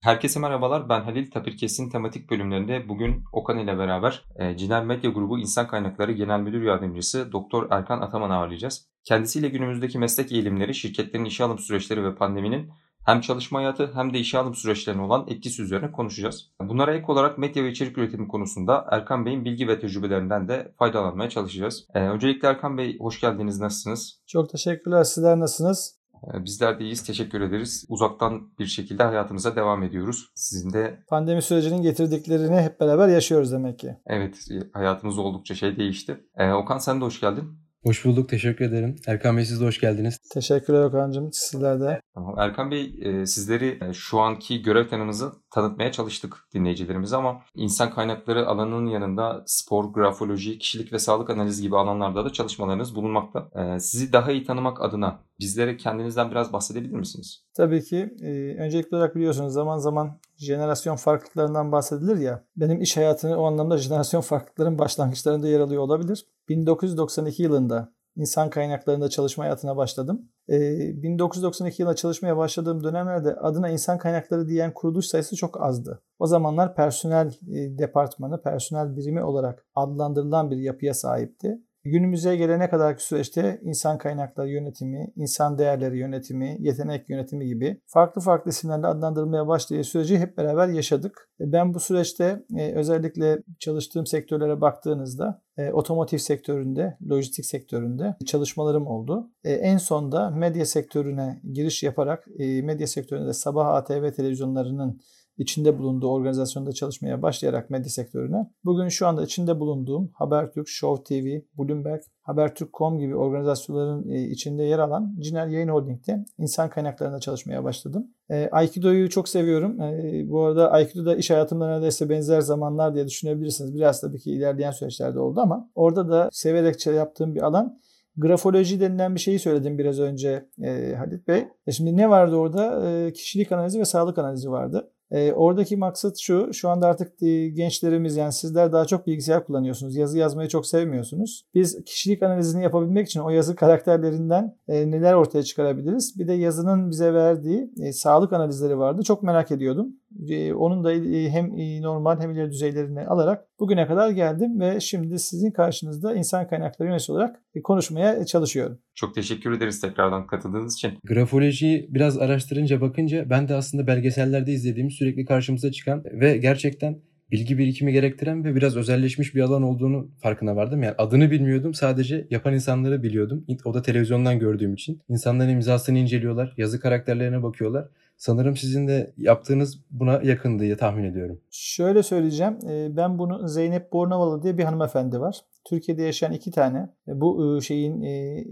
Herkese merhabalar. Ben Halil Tapirkes'in tematik bölümlerinde bugün Okan ile beraber e, Ciner Medya Grubu İnsan Kaynakları Genel Müdür Yardımcısı Doktor Erkan Ataman'ı ağırlayacağız. Kendisiyle günümüzdeki meslek eğilimleri, şirketlerin işe alım süreçleri ve pandeminin hem çalışma hayatı hem de işe alım süreçlerine olan etkisi üzerine konuşacağız. Bunlara ek olarak medya ve içerik üretimi konusunda Erkan Bey'in bilgi ve tecrübelerinden de faydalanmaya çalışacağız. Ee, öncelikle Erkan Bey hoş geldiniz. Nasılsınız? Çok teşekkürler. Sizler nasılsınız? Ee, bizler de iyiyiz. Teşekkür ederiz. Uzaktan bir şekilde hayatımıza devam ediyoruz. Sizin de... Pandemi sürecinin getirdiklerini hep beraber yaşıyoruz demek ki. Evet. Hayatımız oldukça şey değişti. Ee, Okan sen de hoş geldin. Hoş bulduk. Teşekkür ederim. Erkan Bey siz de hoş geldiniz. Teşekkürler Okan'cığım. Sizler de. Tamam. Erkan Bey e, sizleri e, şu anki görev tanımınızı tanıtmaya çalıştık dinleyicilerimize ama insan kaynakları alanının yanında spor, grafoloji, kişilik ve sağlık analizi gibi alanlarda da çalışmalarınız bulunmakta. E, sizi daha iyi tanımak adına bizlere kendinizden biraz bahsedebilir misiniz? Tabii ki. Öncelikli olarak biliyorsunuz zaman zaman jenerasyon farklılıklarından bahsedilir ya. Benim iş hayatını o anlamda jenerasyon farklılıkların başlangıçlarında yer alıyor olabilir. 1992 yılında insan kaynaklarında çalışma hayatına başladım. Ee, 1992 yılında çalışmaya başladığım dönemlerde adına insan kaynakları diyen kuruluş sayısı çok azdı. O zamanlar personel e, departmanı, personel birimi olarak adlandırılan bir yapıya sahipti. Günümüze gelene kadarki süreçte insan kaynakları yönetimi, insan değerleri yönetimi, yetenek yönetimi gibi farklı farklı isimlerle adlandırılmaya başladığı süreci hep beraber yaşadık. E, ben bu süreçte e, özellikle çalıştığım sektörlere baktığınızda e, otomotiv sektöründe, lojistik sektöründe çalışmalarım oldu. En sonda medya sektörüne giriş yaparak medya sektöründe Sabah ATV televizyonlarının içinde bulunduğu organizasyonda çalışmaya başlayarak medya sektörüne bugün şu anda içinde bulunduğum Habertürk, Show TV, Bloomberg, Habertürk.com gibi organizasyonların e, içinde yer alan Ciner Yayın Holding'de insan kaynaklarında çalışmaya başladım. E, Aikido'yu çok seviyorum. E, bu arada Aikido'da iş hayatımda neredeyse benzer zamanlar diye düşünebilirsiniz. Biraz tabii ki ilerleyen süreçlerde oldu ama orada da severek yaptığım bir alan. Grafoloji denilen bir şeyi söyledim biraz önce e, Halit Bey. E şimdi ne vardı orada? E, kişilik analizi ve sağlık analizi vardı. E, oradaki maksat şu, şu anda artık e, gençlerimiz yani sizler daha çok bilgisayar kullanıyorsunuz. Yazı yazmayı çok sevmiyorsunuz. Biz kişilik analizini yapabilmek için o yazı karakterlerinden e, neler ortaya çıkarabiliriz? Bir de yazının bize verdiği e, sağlık analizleri vardı. Çok merak ediyordum. E, onun da e, hem normal hem ileri düzeylerini alarak bugüne kadar geldim ve şimdi sizin karşınızda insan kaynakları yöneticisi olarak e, konuşmaya çalışıyorum. Çok teşekkür ederiz tekrardan katıldığınız için. Grafolojiyi biraz araştırınca bakınca ben de aslında belgesellerde izlediğim sürekli karşımıza çıkan ve gerçekten bilgi birikimi gerektiren ve biraz özelleşmiş bir alan olduğunu farkına vardım. Yani adını bilmiyordum sadece yapan insanları biliyordum. O da televizyondan gördüğüm için. İnsanların imzasını inceliyorlar, yazı karakterlerine bakıyorlar Sanırım sizin de yaptığınız buna yakın diye tahmin ediyorum. Şöyle söyleyeceğim. E, ben bunu Zeynep Bornavalı diye bir hanımefendi var. Türkiye'de yaşayan iki tane e, bu e, şeyin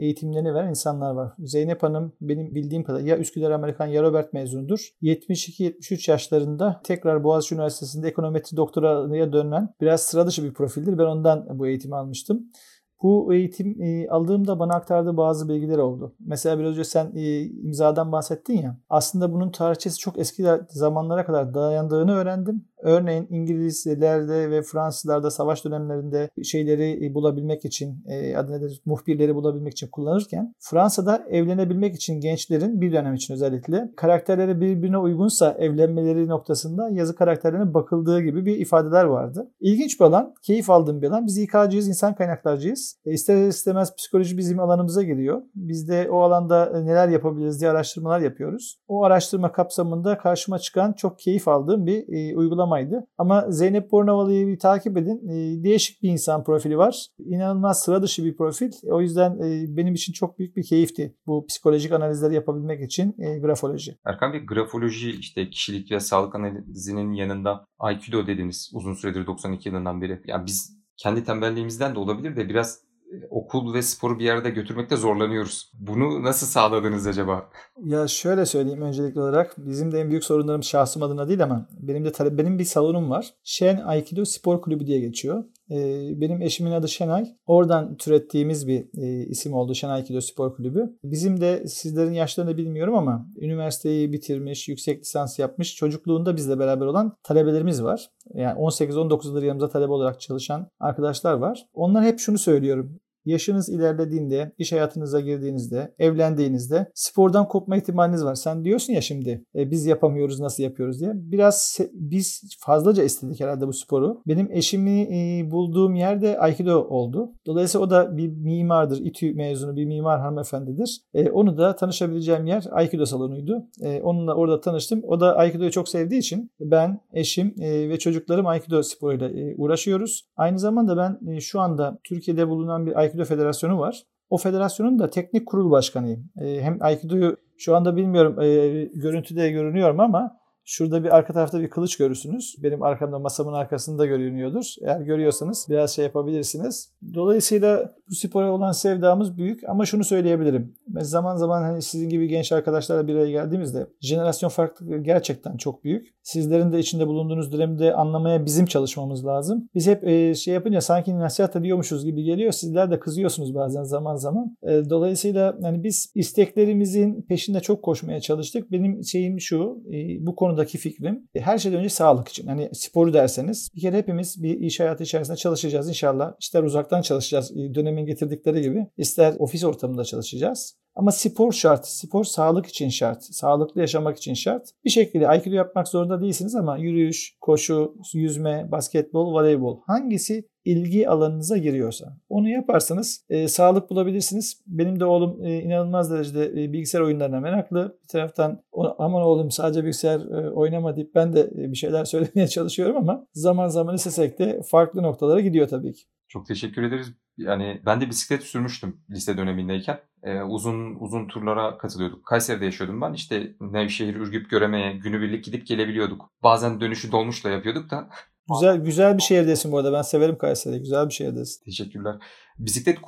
eğitimlerini veren insanlar var. Zeynep Hanım benim bildiğim kadar ya Üsküdar Amerikan ya Robert mezunudur. 72-73 yaşlarında tekrar Boğaziçi Üniversitesi'nde ekonometri doktoraya dönen biraz sıra dışı bir profildir. Ben ondan bu eğitimi almıştım. Bu eğitim e, aldığımda bana aktardığı bazı bilgiler oldu. Mesela biraz önce sen e, imzadan bahsettin ya. Aslında bunun tarihçesi çok eski zamanlara kadar dayandığını öğrendim. Örneğin İngilizlerde ve Fransızlarda savaş dönemlerinde şeyleri bulabilmek için, e, adı nedir, muhbirleri bulabilmek için kullanırken Fransa'da evlenebilmek için gençlerin bir dönem için özellikle karakterleri birbirine uygunsa evlenmeleri noktasında yazı karakterlerine bakıldığı gibi bir ifadeler vardı. İlginç bir alan, keyif aldığım bir alan. Biz İK'cıyız, insan kaynaklarcıyız. E, ister istemez psikoloji bizim alanımıza giriyor. Biz de o alanda neler yapabiliriz diye araştırmalar yapıyoruz. O araştırma kapsamında karşıma çıkan çok keyif aldığım bir e, uygulama uygulamaydı. Ama Zeynep Bornavalı'yı bir takip edin. E, değişik bir insan profili var. İnanılmaz sıra dışı bir profil. O yüzden e, benim için çok büyük bir keyifti bu psikolojik analizleri yapabilmek için e, grafoloji. Erkan Bey grafoloji işte kişilik ve sağlık analizinin yanında Aikido dediğimiz uzun süredir 92 yılından beri. Yani biz kendi tembelliğimizden de olabilir de biraz okul ve sporu bir yerde götürmekte zorlanıyoruz. Bunu nasıl sağladınız acaba? Ya şöyle söyleyeyim öncelikli olarak. Bizim de en büyük sorunlarım şahsım adına değil ama benim de benim bir salonum var. Shen Aikido Spor Kulübü diye geçiyor. Ee, benim eşimin adı Şenay. Oradan türettiğimiz bir e, isim oldu Şenay Kido Spor Kulübü. Bizim de sizlerin yaşlarını bilmiyorum ama üniversiteyi bitirmiş, yüksek lisans yapmış, çocukluğunda bizle beraber olan talebelerimiz var. Yani 18-19 yıldır yanımıza talebe olarak çalışan arkadaşlar var. Onlar hep şunu söylüyorum. Yaşınız ilerlediğinde, iş hayatınıza girdiğinizde, evlendiğinizde spordan kopma ihtimaliniz var. Sen diyorsun ya şimdi e, biz yapamıyoruz nasıl yapıyoruz diye. Biraz biz fazlaca istedik herhalde bu sporu. Benim eşimi e, bulduğum yerde Aikido oldu. Dolayısıyla o da bir mimardır. İTÜ mezunu bir mimar hanımefendidir. E, onu da tanışabileceğim yer Aikido salonuydu. E, onunla orada tanıştım. O da Aikido'yu çok sevdiği için ben, eşim e, ve çocuklarım Aikido sporuyla e, uğraşıyoruz. Aynı zamanda ben e, şu anda Türkiye'de bulunan bir Aikido Federasyonu var. O federasyonun da teknik kurul başkanıyım. E, hem Aikido'yu şu anda bilmiyorum e, görüntüde görünüyorum ama Şurada bir arka tarafta bir kılıç görürsünüz. Benim arkamda masamın arkasında görünüyordur. Eğer görüyorsanız biraz şey yapabilirsiniz. Dolayısıyla bu spora olan sevdamız büyük ama şunu söyleyebilirim. Ben zaman zaman hani sizin gibi genç arkadaşlarla bir araya geldiğimizde jenerasyon farklılığı gerçekten çok büyük. Sizlerin de içinde bulunduğunuz dönemde anlamaya bizim çalışmamız lazım. Biz hep e, şey yapınca sanki nasihat ediyormuşuz gibi geliyor. Sizler de kızıyorsunuz bazen zaman zaman. E, dolayısıyla hani biz isteklerimizin peşinde çok koşmaya çalıştık. Benim şeyim şu, e, bu konudaki fikrim her şeyden önce sağlık için. Hani sporu derseniz bir kere hepimiz bir iş hayatı içerisinde çalışacağız inşallah. İster uzaktan çalışacağız dönemin getirdikleri gibi, ister ofis ortamında çalışacağız. Ama spor şart. Spor sağlık için şart. Sağlıklı yaşamak için şart. Bir şekilde Aikido yapmak zorunda değilsiniz ama yürüyüş, koşu, yüzme, basketbol, voleybol hangisi ilgi alanınıza giriyorsa onu yaparsanız e, sağlık bulabilirsiniz. Benim de oğlum e, inanılmaz derecede e, bilgisayar oyunlarına meraklı. Bir taraftan aman oğlum sadece bilgisayar e, oynama deyip ben de e, bir şeyler söylemeye çalışıyorum ama zaman zaman istesek de farklı noktalara gidiyor tabii ki. Çok teşekkür ederiz. Yani ben de bisiklet sürmüştüm lise dönemindeyken. Ee, uzun uzun turlara katılıyorduk. Kayseri'de yaşıyordum ben. İşte Nevşehir, Ürgüp, Göreme'ye günübirlik gidip gelebiliyorduk. Bazen dönüşü dolmuşla yapıyorduk da. Güzel güzel bir şehirdesin bu arada. Ben severim Kayseri'yi. Güzel bir şehirdesin. Teşekkürler. Bisiklet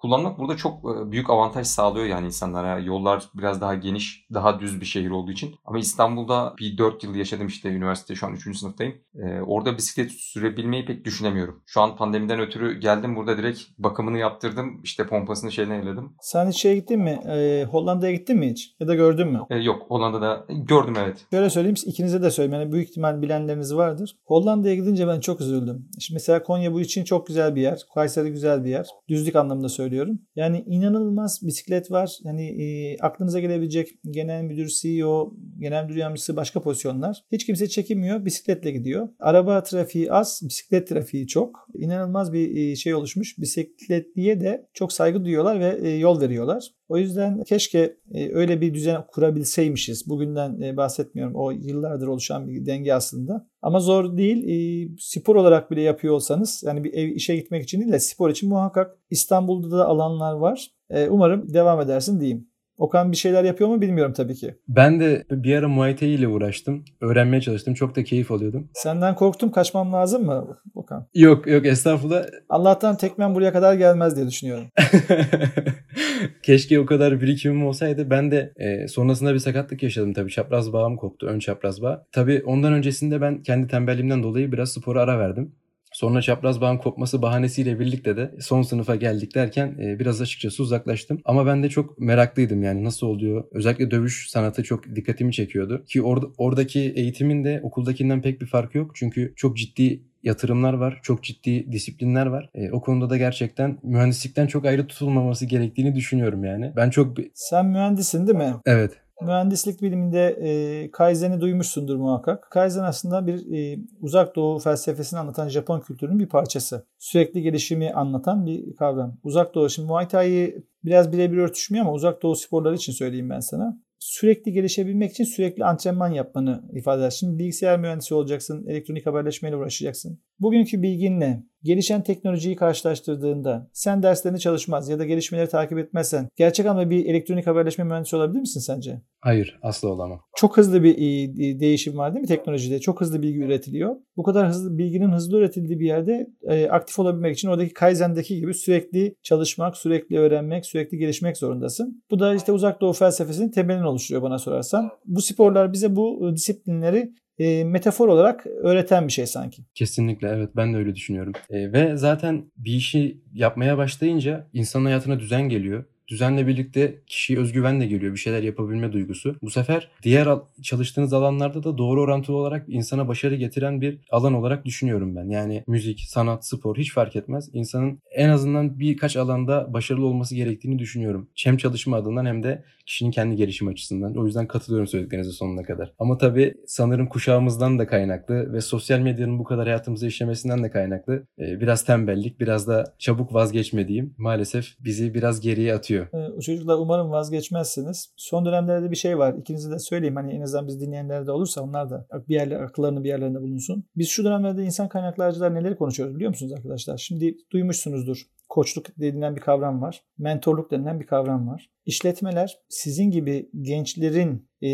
kullanmak burada çok e, büyük avantaj sağlıyor yani insanlara. Yollar biraz daha geniş, daha düz bir şehir olduğu için. Ama İstanbul'da bir 4 yıl yaşadım işte üniversite şu an 3. sınıftayım. Ee, orada bisiklet sürebilmeyi pek düşünemiyorum. Şu an pandemiden ötürü geldim burada direkt bakımını yaptırdım. İşte pompasını şeyine ayırdım. Sen hiç şeye gittin mi? Ee, Hollanda'ya gittin mi hiç? Ya da gördün mü? Ee, yok Hollanda'da gördüm evet. Şöyle söyleyeyim ikinize de söyleyeyim. Yani büyük ihtimal bilenleriniz vardır. Hollanda'ya gidince ben çok üzüldüm. Şimdi mesela Konya bu için çok güzel bir yer. Kayseri güzel bir yer. Düzlük anlamında söylüyorum. Yani inanılmaz bisiklet var. Yani e, aklınıza gelebilecek genel müdür, CEO, genel müdür yardımcısı başka pozisyonlar. Hiç kimse çekinmiyor. Bisikletle gidiyor. Araba trafiği az, bisiklet trafiği çok. İnanılmaz bir e, şey oluşmuş. Bisikletliye de çok saygı duyuyorlar ve e, yol veriyorlar. O yüzden keşke e, öyle bir düzen kurabilseymişiz. Bugünden bahsetmiyorum. O yıllardır oluşan bir denge aslında. Ama zor değil. E, spor olarak bile yapıyor olsanız yani bir ev işe gitmek için değil de spor için muhakkak İstanbul'da da alanlar var. Umarım devam edersin diyeyim. Okan bir şeyler yapıyor mu bilmiyorum tabii ki. Ben de bir ara Muay Thai ile uğraştım. Öğrenmeye çalıştım. Çok da keyif alıyordum. Senden korktum. Kaçmam lazım mı Okan? Yok yok estağfurullah. Allah'tan tekmen buraya kadar gelmez diye düşünüyorum. Keşke o kadar birikimim olsaydı. Ben de e, sonrasında bir sakatlık yaşadım tabii. Çapraz bağım koptu. Ön çapraz bağ. Tabii ondan öncesinde ben kendi tembelliğimden dolayı biraz spora ara verdim. Sonra çapraz bağın kopması bahanesiyle birlikte de son sınıfa geldik derken e, biraz açıkçası uzaklaştım. Ama ben de çok meraklıydım yani nasıl oluyor. Özellikle dövüş sanatı çok dikkatimi çekiyordu. Ki or- oradaki eğitimin de okuldakinden pek bir farkı yok. Çünkü çok ciddi yatırımlar var. Çok ciddi disiplinler var. E, o konuda da gerçekten mühendislikten çok ayrı tutulmaması gerektiğini düşünüyorum yani. Ben çok... Sen mühendisin değil mi? Evet. Mühendislik biliminde e, Kaizen'i duymuşsundur muhakkak. Kaizen aslında bir e, uzak doğu felsefesini anlatan Japon kültürünün bir parçası. Sürekli gelişimi anlatan bir kavram. Uzak doğu, şimdi Muay Thai biraz birebir örtüşmüyor ama uzak doğu sporları için söyleyeyim ben sana sürekli gelişebilmek için sürekli antrenman yapmanı ifade eder. Şimdi bilgisayar mühendisi olacaksın, elektronik haberleşmeyle uğraşacaksın. Bugünkü bilginle gelişen teknolojiyi karşılaştırdığında sen derslerini çalışmaz ya da gelişmeleri takip etmezsen gerçek anlamda bir elektronik haberleşme mühendisi olabilir misin sence? Hayır asla olamam. Çok hızlı bir e, değişim var değil mi teknolojide? Çok hızlı bilgi üretiliyor. Bu kadar hızlı bilginin hızlı üretildiği bir yerde e, aktif olabilmek için oradaki Kaizen'deki gibi sürekli çalışmak, sürekli öğrenmek, sürekli gelişmek zorundasın. Bu da işte uzak doğu felsefesinin temelini oluşturuyor bana sorarsan. Bu sporlar bize bu disiplinleri e, metafor olarak öğreten bir şey sanki. Kesinlikle evet ben de öyle düşünüyorum. E, ve zaten bir işi yapmaya başlayınca insan hayatına düzen geliyor. düzenle birlikte kişiye özgüven de geliyor. Bir şeyler yapabilme duygusu. Bu sefer diğer çalıştığınız alanlarda da doğru orantılı olarak insana başarı getiren bir alan olarak düşünüyorum ben. Yani müzik, sanat, spor hiç fark etmez. İnsanın en azından birkaç alanda başarılı olması gerektiğini düşünüyorum. Hem çalışma adından hem de kişinin kendi gelişim açısından. O yüzden katılıyorum söylediklerinize sonuna kadar. Ama tabii sanırım kuşağımızdan da kaynaklı ve sosyal medyanın bu kadar hayatımıza işlemesinden de kaynaklı e, biraz tembellik, biraz da çabuk vazgeçmediğim maalesef bizi biraz geriye atıyor. O çocuklar umarım vazgeçmezsiniz. Son dönemlerde bir şey var. İkinize de söyleyeyim. Hani en azından biz dinleyenler de olursa onlar da bir yerler, akıllarını bir yerlerinde bulunsun. Biz şu dönemlerde insan kaynaklarcılar neleri konuşuyoruz biliyor musunuz arkadaşlar? Şimdi duymuşsunuzdur koçluk denilen bir kavram var. Mentorluk denilen bir kavram var. İşletmeler sizin gibi gençlerin e,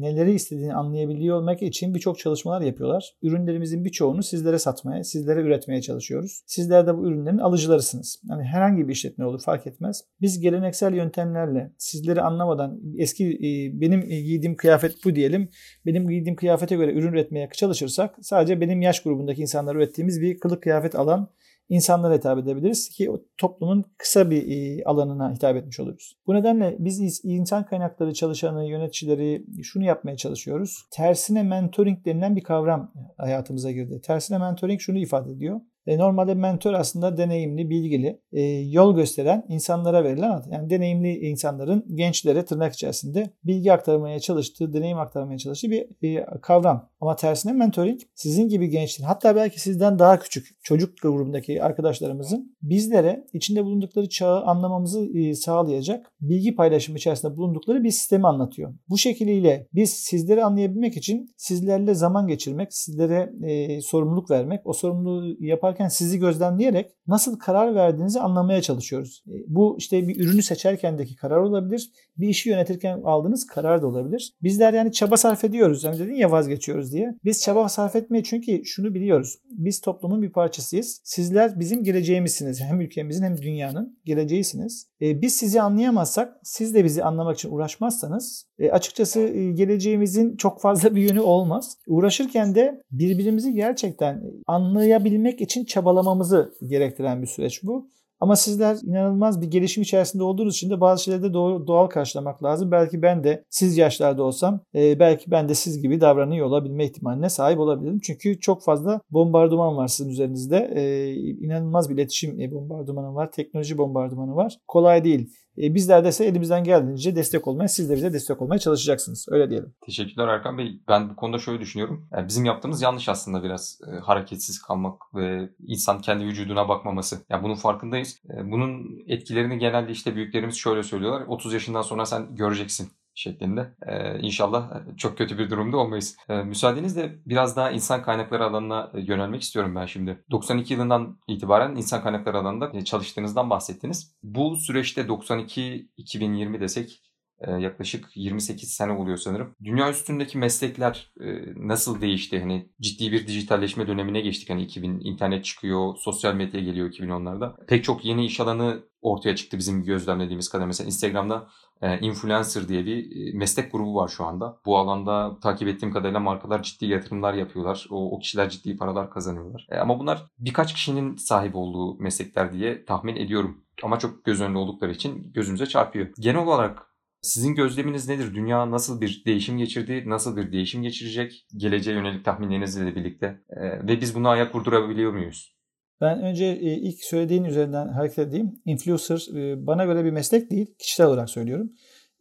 neleri istediğini anlayabiliyor olmak için birçok çalışmalar yapıyorlar. Ürünlerimizin birçoğunu sizlere satmaya, sizlere üretmeye çalışıyoruz. Sizler de bu ürünlerin alıcılarısınız. Yani herhangi bir işletme olur fark etmez. Biz geleneksel yöntemlerle sizleri anlamadan eski e, benim giydiğim kıyafet bu diyelim. Benim giydiğim kıyafete göre ürün üretmeye çalışırsak sadece benim yaş grubundaki insanlar ürettiğimiz bir kılık kıyafet alan insanlara hitap edebiliriz ki o toplumun kısa bir e, alanına hitap etmiş oluruz. Bu nedenle biz insan kaynakları çalışanı, yöneticileri şunu yapmaya çalışıyoruz. Tersine mentoring denilen bir kavram hayatımıza girdi. Tersine mentoring şunu ifade ediyor. E, normalde mentor aslında deneyimli, bilgili, e, yol gösteren insanlara verilen ad. Yani deneyimli insanların gençlere tırnak içerisinde bilgi aktarmaya çalıştığı, deneyim aktarmaya çalıştığı bir kavram. Ama tersine mentoring sizin gibi gençlerin hatta belki sizden daha küçük çocuk grubundaki arkadaşlarımızın bizlere içinde bulundukları çağı anlamamızı e, sağlayacak bilgi paylaşımı içerisinde bulundukları bir sistemi anlatıyor. Bu şekliyle biz sizleri anlayabilmek için sizlerle zaman geçirmek, sizlere sorumluluk vermek, o sorumluluğu yaparken sizi gözlemleyerek nasıl karar verdiğinizi anlamaya çalışıyoruz. E, bu işte bir ürünü seçerkendeki karar olabilir, bir işi yönetirken aldığınız karar da olabilir. Bizler yani çaba sarf ediyoruz. Hani dedin ya vazgeçiyoruz diye. Biz çaba sarf etmeye çünkü şunu biliyoruz. Biz toplumun bir parçasıyız. Sizler bizim geleceğimizsiniz. Hem ülkemizin hem dünyanın geleceğisiniz. E, biz sizi anlayamazsak, siz de bizi anlamak için uğraşmazsanız e, açıkçası geleceğimizin çok fazla bir yönü olmaz. Uğraşırken de birbirimizi gerçekten anlayabilmek için çabalamamızı gerektiren bir süreç bu. Ama sizler inanılmaz bir gelişim içerisinde olduğunuz için de bazı şeyleri de doğal karşılamak lazım. Belki ben de siz yaşlarda olsam e, belki ben de siz gibi davranıyor olabilme ihtimaline sahip olabilirim. Çünkü çok fazla bombardıman var sizin üzerinizde. E, inanılmaz bir iletişim e, bombardımanı var. Teknoloji bombardımanı var. Kolay değil. E, bizler de ise elimizden geldiğince destek olmaya, siz de bize destek olmaya çalışacaksınız. Öyle diyelim. Teşekkürler Erkan Bey. Ben bu konuda şöyle düşünüyorum. Yani bizim yaptığımız yanlış aslında biraz e, hareketsiz kalmak ve insan kendi vücuduna bakmaması. Yani bunun farkındayız. E, bunun etkilerini genelde işte büyüklerimiz şöyle söylüyorlar. 30 yaşından sonra sen göreceksin şeklinde. Ee, inşallah e, çok kötü bir durumda olmayız. Ee, müsaadenizle biraz daha insan kaynakları alanına e, yönelmek istiyorum ben şimdi. 92 yılından itibaren insan kaynakları alanında e, çalıştığınızdan bahsettiniz. Bu süreçte 92-2020 desek yaklaşık 28 sene oluyor sanırım. Dünya üstündeki meslekler nasıl değişti? Hani ciddi bir dijitalleşme dönemine geçtik. Hani 2000 internet çıkıyor, sosyal medya geliyor 2010'larda. Pek çok yeni iş alanı ortaya çıktı bizim gözlemlediğimiz kadar. Mesela Instagram'da e, influencer diye bir e, meslek grubu var şu anda. Bu alanda takip ettiğim kadarıyla markalar ciddi yatırımlar yapıyorlar. O, o kişiler ciddi paralar kazanıyorlar. E, ama bunlar birkaç kişinin sahip olduğu meslekler diye tahmin ediyorum. Ama çok göz önünde oldukları için gözümüze çarpıyor. Genel olarak sizin gözleminiz nedir? Dünya nasıl bir değişim geçirdi? Nasıl bir değişim geçirecek? Geleceğe yönelik tahminlerinizle birlikte. Ve biz bunu ayak vurdurabiliyor muyuz? Ben önce e, ilk söylediğin üzerinden hareket edeyim. Influencer e, bana göre bir meslek değil. Kişisel olarak söylüyorum.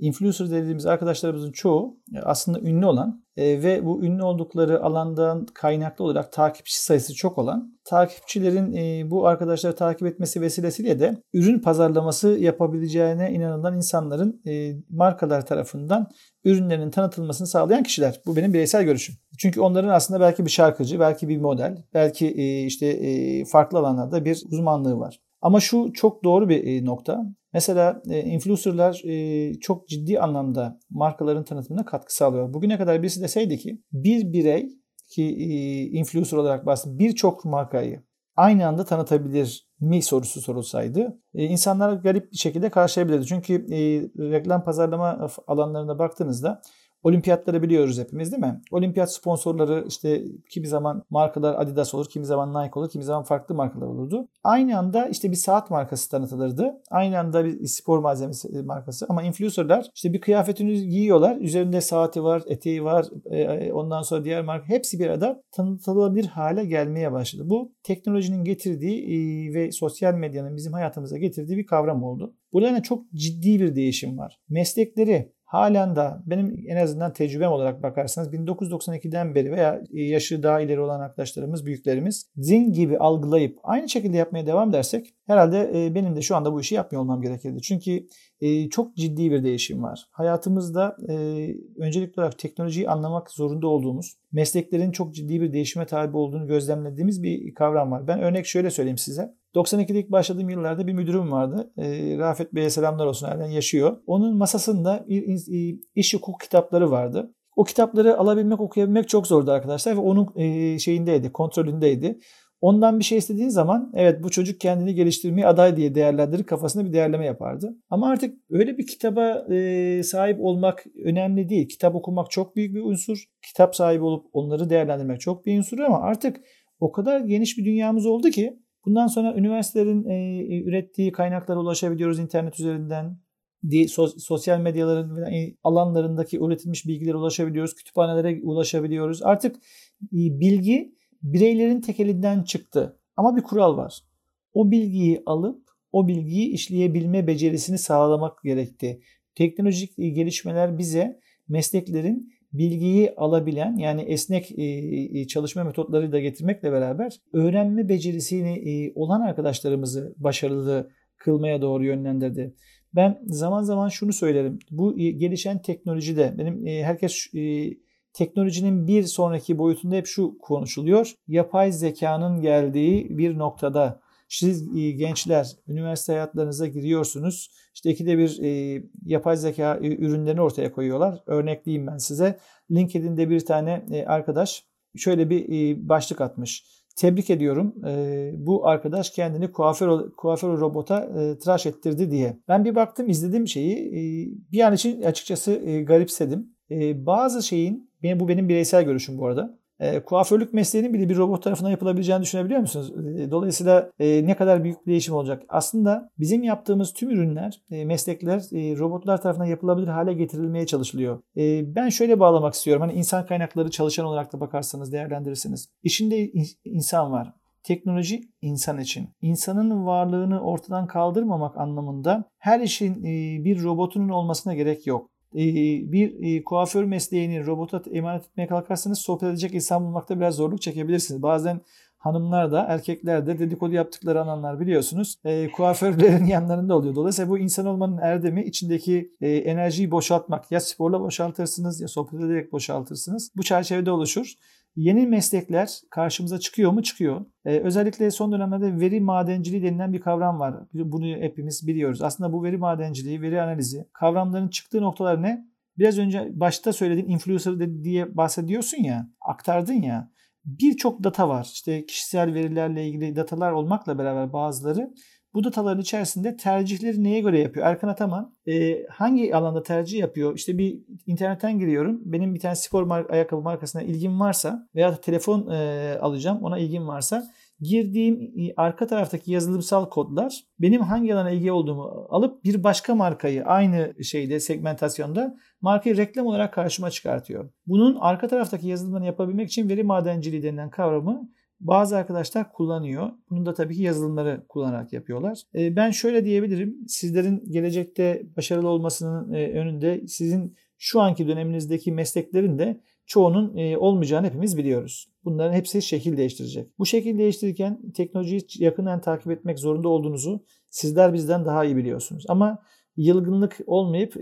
Influencer dediğimiz arkadaşlarımızın çoğu e, aslında ünlü olan ve bu ünlü oldukları alandan kaynaklı olarak takipçi sayısı çok olan takipçilerin bu arkadaşları takip etmesi vesilesiyle de ürün pazarlaması yapabileceğine inanılan insanların markalar tarafından ürünlerinin tanıtılmasını sağlayan kişiler. Bu benim bireysel görüşüm. Çünkü onların aslında belki bir şarkıcı, belki bir model, belki e, işte e, farklı alanlarda bir uzmanlığı var. Ama şu çok doğru bir e, nokta. Mesela influencerlar çok ciddi anlamda markaların tanıtımına katkı sağlıyor. Bugüne kadar birisi deseydi ki bir birey ki influencer olarak bahsediyorum birçok markayı aynı anda tanıtabilir mi sorusu sorulsaydı e, insanlar garip bir şekilde karşılayabilirdi. Çünkü e, reklam pazarlama alanlarına baktığınızda Olimpiyatları biliyoruz hepimiz değil mi? Olimpiyat sponsorları işte kimi zaman markalar Adidas olur, kimi zaman Nike olur, kimi zaman farklı markalar olurdu. Aynı anda işte bir saat markası tanıtılırdı. Aynı anda bir spor malzemesi markası ama influencerlar işte bir kıyafetini giyiyorlar. Üzerinde saati var, eteği var. E, ondan sonra diğer marka hepsi bir arada tanıtılabilir hale gelmeye başladı. Bu teknolojinin getirdiği e, ve sosyal medyanın bizim hayatımıza getirdiği bir kavram oldu. Burada çok ciddi bir değişim var. Meslekleri halen da benim en azından tecrübem olarak bakarsanız 1992'den beri veya yaşı daha ileri olan arkadaşlarımız, büyüklerimiz zin gibi algılayıp aynı şekilde yapmaya devam edersek herhalde e, benim de şu anda bu işi yapmıyor olmam gerekirdi. Çünkü e, çok ciddi bir değişim var. Hayatımızda e, öncelikli olarak teknolojiyi anlamak zorunda olduğumuz, mesleklerin çok ciddi bir değişime tabi olduğunu gözlemlediğimiz bir kavram var. Ben örnek şöyle söyleyeyim size. 92'de ilk başladığım yıllarda bir müdürüm vardı. E, Rafet Bey'e selamlar olsun halen yaşıyor. Onun masasında bir iş hukuk kitapları vardı. O kitapları alabilmek, okuyabilmek çok zordu arkadaşlar ve onun e, şeyindeydi, kontrolündeydi. Ondan bir şey istediğin zaman evet bu çocuk kendini geliştirmeye aday diye değerlendirir kafasında bir değerleme yapardı. Ama artık öyle bir kitaba e, sahip olmak önemli değil. Kitap okumak çok büyük bir unsur. Kitap sahibi olup onları değerlendirmek çok bir unsur ama artık o kadar geniş bir dünyamız oldu ki bundan sonra üniversitelerin e, ürettiği kaynaklara ulaşabiliyoruz internet üzerinden sosyal medyaların e, alanlarındaki üretilmiş bilgilere ulaşabiliyoruz. Kütüphanelere ulaşabiliyoruz. Artık e, bilgi bireylerin tek elinden çıktı. Ama bir kural var. O bilgiyi alıp o bilgiyi işleyebilme becerisini sağlamak gerekti. Teknolojik gelişmeler bize mesleklerin bilgiyi alabilen yani esnek e, e, çalışma metotları da getirmekle beraber öğrenme becerisini e, olan arkadaşlarımızı başarılı kılmaya doğru yönlendirdi. Ben zaman zaman şunu söylerim. Bu gelişen teknolojide benim herkes teknolojinin bir sonraki boyutunda hep şu konuşuluyor. Yapay zekanın geldiği bir noktada siz e, gençler üniversite hayatlarınıza giriyorsunuz. İşte ikide bir e, yapay zeka e, ürünlerini ortaya koyuyorlar. Örnekleyeyim ben size. LinkedIn'de bir tane e, arkadaş şöyle bir e, başlık atmış. Tebrik ediyorum. E, bu arkadaş kendini kuaför kuaför robota e, tıraş ettirdi diye. Ben bir baktım izledim şeyi. E, bir an için açıkçası e, garipsedim. E, bazı şeyin benim, bu benim bireysel görüşüm bu arada. E, kuaförlük mesleğinin bile bir robot tarafından yapılabileceğini düşünebiliyor musunuz? E, dolayısıyla e, ne kadar büyük bir değişim olacak? Aslında bizim yaptığımız tüm ürünler, e, meslekler e, robotlar tarafından yapılabilir hale getirilmeye çalışılıyor. E, ben şöyle bağlamak istiyorum. Hani insan kaynakları çalışan olarak da bakarsanız, değerlendirirsiniz. İşinde in, insan var. Teknoloji insan için. İnsanın varlığını ortadan kaldırmamak anlamında her işin e, bir robotunun olmasına gerek yok. Ee, bir e, kuaför mesleğini robota emanet etmeye kalkarsanız sohbet edecek insan bulmakta biraz zorluk çekebilirsiniz. Bazen hanımlar da erkekler de dedikodu yaptıkları ananlar biliyorsunuz e, kuaförlerin yanlarında oluyor. Dolayısıyla bu insan olmanın erdemi içindeki e, enerjiyi boşaltmak. Ya sporla boşaltırsınız ya sohbet ederek boşaltırsınız. Bu çerçevede oluşur. Yeni meslekler karşımıza çıkıyor mu? Çıkıyor. Ee, özellikle son dönemlerde veri madenciliği denilen bir kavram var. Bunu hepimiz biliyoruz. Aslında bu veri madenciliği, veri analizi kavramların çıktığı noktalar ne? Biraz önce başta söylediğin influencer diye bahsediyorsun ya, aktardın ya. Birçok data var. İşte kişisel verilerle ilgili datalar olmakla beraber bazıları bu dataların içerisinde tercihleri neye göre yapıyor? Erkan Ataman e, hangi alanda tercih yapıyor? İşte bir internetten giriyorum. Benim bir tane spor mar- ayakkabı markasına ilgim varsa veya telefon e, alacağım ona ilgim varsa girdiğim arka taraftaki yazılımsal kodlar benim hangi alana ilgi olduğumu alıp bir başka markayı aynı şeyde segmentasyonda markayı reklam olarak karşıma çıkartıyor. Bunun arka taraftaki yazılımını yapabilmek için veri madenciliği denilen kavramı bazı arkadaşlar kullanıyor. Bunu da tabii ki yazılımları kullanarak yapıyorlar. E, ben şöyle diyebilirim. Sizlerin gelecekte başarılı olmasının e, önünde sizin şu anki döneminizdeki mesleklerin de çoğunun e, olmayacağını hepimiz biliyoruz. Bunların hepsi şekil değiştirecek. Bu şekil değiştirirken teknolojiyi yakından takip etmek zorunda olduğunuzu sizler bizden daha iyi biliyorsunuz. Ama yılgınlık olmayıp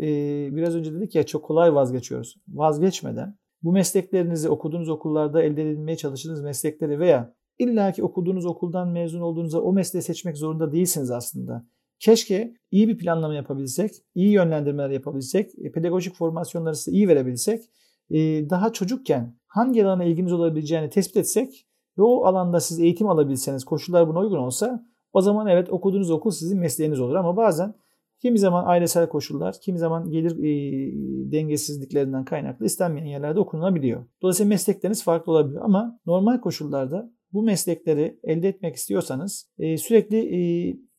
biraz önce dedik ya çok kolay vazgeçiyoruz. Vazgeçmeden bu mesleklerinizi okuduğunuz okullarda elde edilmeye çalıştığınız meslekleri veya illaki okuduğunuz okuldan mezun olduğunuzda o mesleği seçmek zorunda değilsiniz aslında. Keşke iyi bir planlama yapabilsek, iyi yönlendirmeler yapabilsek, e, pedagojik formasyonları size iyi verebilsek, e, daha çocukken hangi alana ilginiz olabileceğini tespit etsek ve o alanda siz eğitim alabilseniz, koşullar buna uygun olsa o zaman evet okuduğunuz okul sizin mesleğiniz olur ama bazen Kimi zaman ailesel koşullar, kimi zaman gelir e, dengesizliklerinden kaynaklı istenmeyen yerlerde okunabiliyor. Dolayısıyla meslekleriniz farklı olabiliyor ama normal koşullarda bu meslekleri elde etmek istiyorsanız e, sürekli e,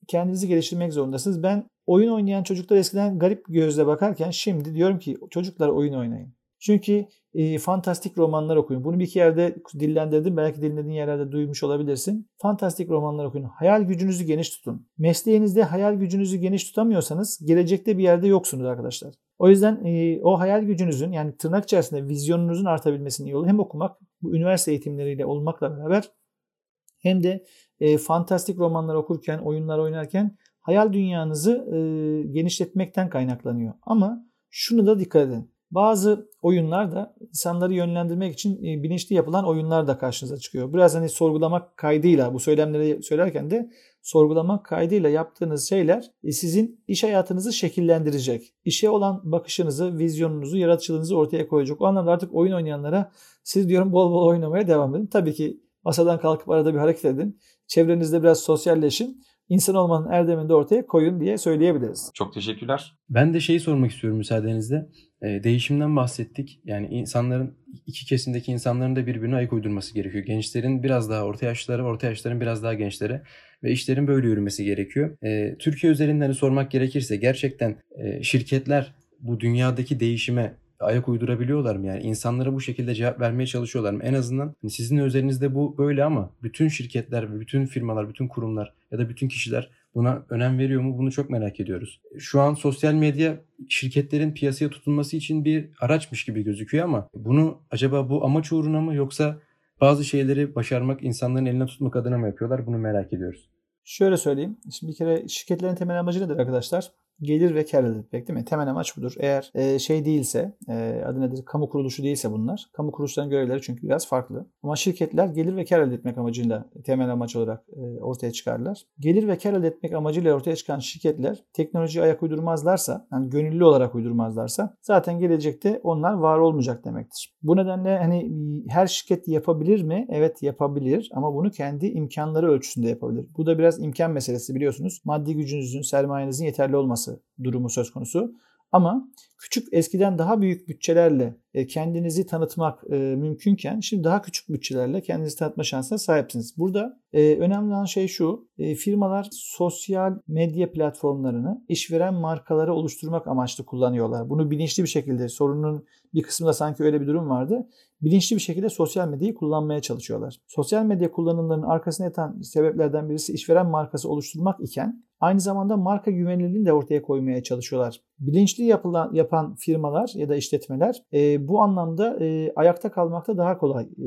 kendinizi geliştirmek zorundasınız. Ben oyun oynayan çocuklar eskiden garip gözle bakarken şimdi diyorum ki çocuklar oyun oynayın. Çünkü e, fantastik romanlar okuyun. Bunu bir iki yerde dillendirdim. Belki dinlediğin yerlerde duymuş olabilirsin. Fantastik romanlar okuyun. Hayal gücünüzü geniş tutun. Mesleğinizde hayal gücünüzü geniş tutamıyorsanız gelecekte bir yerde yoksunuz arkadaşlar. O yüzden e, o hayal gücünüzün yani tırnak içerisinde vizyonunuzun artabilmesinin yolu hem okumak, bu üniversite eğitimleriyle olmakla beraber hem de e, fantastik romanlar okurken, oyunlar oynarken hayal dünyanızı e, genişletmekten kaynaklanıyor. Ama şunu da dikkat edin. Bazı oyunlar da insanları yönlendirmek için e, bilinçli yapılan oyunlar da karşınıza çıkıyor. Biraz hani sorgulamak kaydıyla bu söylemleri söylerken de sorgulamak kaydıyla yaptığınız şeyler e, sizin iş hayatınızı şekillendirecek. İşe olan bakışınızı, vizyonunuzu, yaratıcılığınızı ortaya koyacak. O anlamda artık oyun oynayanlara siz diyorum bol bol oynamaya devam edin. Tabii ki masadan kalkıp arada bir hareket edin. Çevrenizde biraz sosyalleşin insan olmanın erdemini de ortaya koyun diye söyleyebiliriz. Çok teşekkürler. Ben de şeyi sormak istiyorum müsaadenizle. E, değişimden bahsettik. Yani insanların iki kesimdeki insanların da birbirine ayak uydurması gerekiyor. Gençlerin biraz daha orta yaşlıları, orta yaşların biraz daha gençlere ve işlerin böyle yürümesi gerekiyor. E, Türkiye üzerinden sormak gerekirse gerçekten e, şirketler bu dünyadaki değişime ayak uydurabiliyorlar mı? Yani insanlara bu şekilde cevap vermeye çalışıyorlar mı? En azından hani sizin özelinizde bu böyle ama bütün şirketler ve bütün firmalar, bütün kurumlar ya da bütün kişiler buna önem veriyor mu? Bunu çok merak ediyoruz. Şu an sosyal medya şirketlerin piyasaya tutunması için bir araçmış gibi gözüküyor ama bunu acaba bu amaç uğruna mı yoksa bazı şeyleri başarmak, insanların eline tutmak adına mı yapıyorlar? Bunu merak ediyoruz. Şöyle söyleyeyim. Şimdi bir kere şirketlerin temel amacı nedir arkadaşlar? Gelir ve kar elde etmek değil mi? Temel amaç budur. Eğer e, şey değilse, e, adı nedir? Kamu kuruluşu değilse bunlar. Kamu kuruluşlarının görevleri çünkü biraz farklı. Ama şirketler gelir ve kar elde etmek amacıyla temel amaç olarak e, ortaya çıkarlar. Gelir ve kar elde etmek amacıyla ortaya çıkan şirketler teknolojiye ayak uydurmazlarsa, yani gönüllü olarak uydurmazlarsa zaten gelecekte onlar var olmayacak demektir. Bu nedenle hani her şirket yapabilir mi? Evet yapabilir ama bunu kendi imkanları ölçüsünde yapabilir. Bu da biraz imkan meselesi biliyorsunuz. Maddi gücünüzün, sermayenizin yeterli olması durumu söz konusu. Ama küçük eskiden daha büyük bütçelerle e, kendinizi tanıtmak e, mümkünken şimdi daha küçük bütçelerle kendinizi tanıtma şansına sahipsiniz. Burada e, önemli olan şey şu. Firmalar sosyal medya platformlarını işveren markaları oluşturmak amaçlı kullanıyorlar. Bunu bilinçli bir şekilde sorunun bir kısmında sanki öyle bir durum vardı. Bilinçli bir şekilde sosyal medyayı kullanmaya çalışıyorlar. Sosyal medya kullanımlarının arkasına yatan sebeplerden birisi işveren markası oluşturmak iken aynı zamanda marka güvenilirliğini de ortaya koymaya çalışıyorlar. Bilinçli yapılan, yapan firmalar ya da işletmeler e, bu anlamda e, ayakta kalmakta daha kolay e,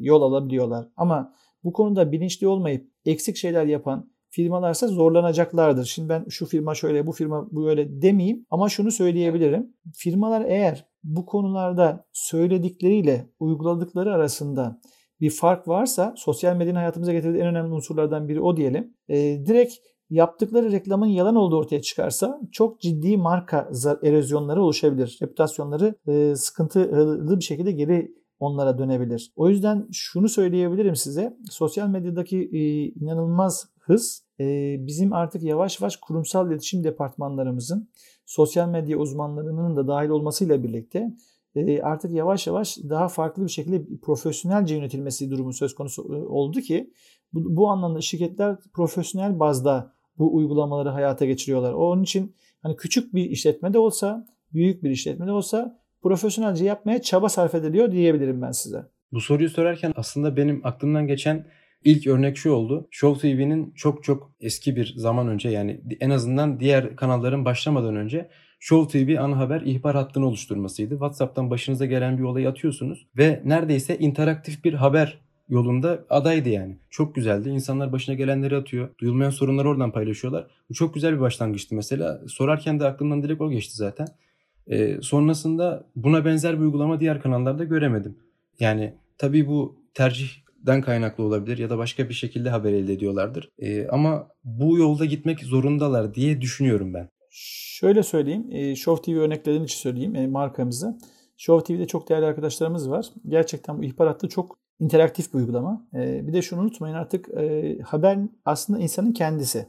yol alabiliyorlar. Ama bu konuda bilinçli olmayıp eksik şeyler yapan firmalarsa zorlanacaklardır. Şimdi ben şu firma şöyle, bu firma böyle demeyeyim ama şunu söyleyebilirim. Firmalar eğer bu konularda söyledikleriyle uyguladıkları arasında bir fark varsa sosyal medyanın hayatımıza getirdiği en önemli unsurlardan biri o diyelim. E, direkt yaptıkları reklamın yalan olduğu ortaya çıkarsa çok ciddi marka erozyonları oluşabilir. Reputasyonları e, sıkıntılı bir şekilde geri onlara dönebilir. O yüzden şunu söyleyebilirim size. Sosyal medyadaki e, inanılmaz hız e, bizim artık yavaş yavaş kurumsal iletişim departmanlarımızın sosyal medya uzmanlarının da dahil olmasıyla birlikte e, artık yavaş yavaş daha farklı bir şekilde profesyonelce yönetilmesi durumu söz konusu e, oldu ki bu, bu anlamda şirketler profesyonel bazda bu uygulamaları hayata geçiriyorlar. Onun için hani küçük bir işletme de olsa, büyük bir işletme de olsa profesyonelce yapmaya çaba sarf ediliyor diyebilirim ben size. Bu soruyu sorarken aslında benim aklımdan geçen ilk örnek şu oldu. Show TV'nin çok çok eski bir zaman önce yani en azından diğer kanalların başlamadan önce Show TV ana haber ihbar hattını oluşturmasıydı. WhatsApp'tan başınıza gelen bir olayı atıyorsunuz ve neredeyse interaktif bir haber yolunda adaydı yani. Çok güzeldi. İnsanlar başına gelenleri atıyor. Duyulmayan sorunları oradan paylaşıyorlar. Bu çok güzel bir başlangıçtı mesela. Sorarken de aklımdan direkt o geçti zaten. Ee, sonrasında buna benzer bir uygulama diğer kanallarda göremedim. Yani tabii bu tercihden kaynaklı olabilir ya da başka bir şekilde haber elde ediyorlardır. Ee, ama bu yolda gitmek zorundalar diye düşünüyorum ben. Şöyle söyleyeyim. E, Show TV örneklerini için söyleyeyim e, markamızı. Show TV'de çok değerli arkadaşlarımız var. Gerçekten bu ihbar hattı çok interaktif bir uygulama. E, bir de şunu unutmayın artık e, haber aslında insanın kendisi.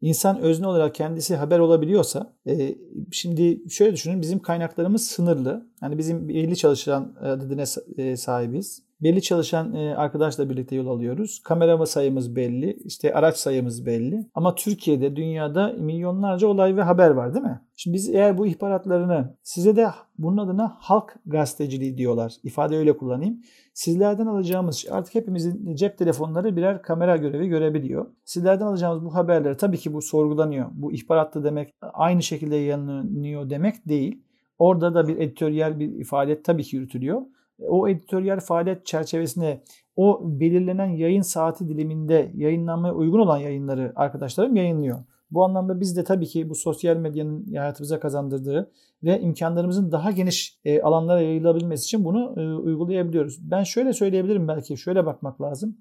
insan özne olarak kendisi haber olabiliyorsa e, şimdi şöyle düşünün bizim kaynaklarımız sınırlı. Yani bizim belli çalışan adedine e, sahibiz. Belli çalışan arkadaşla birlikte yol alıyoruz. Kamera sayımız belli, işte araç sayımız belli. Ama Türkiye'de, dünyada milyonlarca olay ve haber var değil mi? Şimdi biz eğer bu ihbaratlarını size de bunun adına halk gazeteciliği diyorlar. İfade öyle kullanayım. Sizlerden alacağımız artık hepimizin cep telefonları birer kamera görevi görebiliyor. Sizlerden alacağımız bu haberleri tabii ki bu sorgulanıyor. Bu ihbarattı demek aynı şekilde yayınlanıyor demek değil. Orada da bir editoryal bir faaliyet tabii ki yürütülüyor. O editoryal faaliyet çerçevesinde o belirlenen yayın saati diliminde yayınlanmaya uygun olan yayınları arkadaşlarım yayınlıyor. Bu anlamda biz de tabii ki bu sosyal medyanın hayatımıza kazandırdığı ve imkanlarımızın daha geniş e, alanlara yayılabilmesi için bunu e, uygulayabiliyoruz. Ben şöyle söyleyebilirim belki, şöyle bakmak lazım.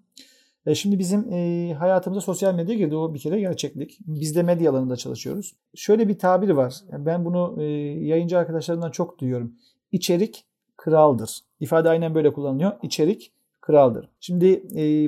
E, şimdi bizim hayatımıza sosyal medya girdi. O bir kere gerçeklik. Biz de medya alanında çalışıyoruz. Şöyle bir tabir var. Ben bunu yayıncı arkadaşlarımdan çok duyuyorum. İçerik kraldır. İfade aynen böyle kullanılıyor. İçerik kraldır. Şimdi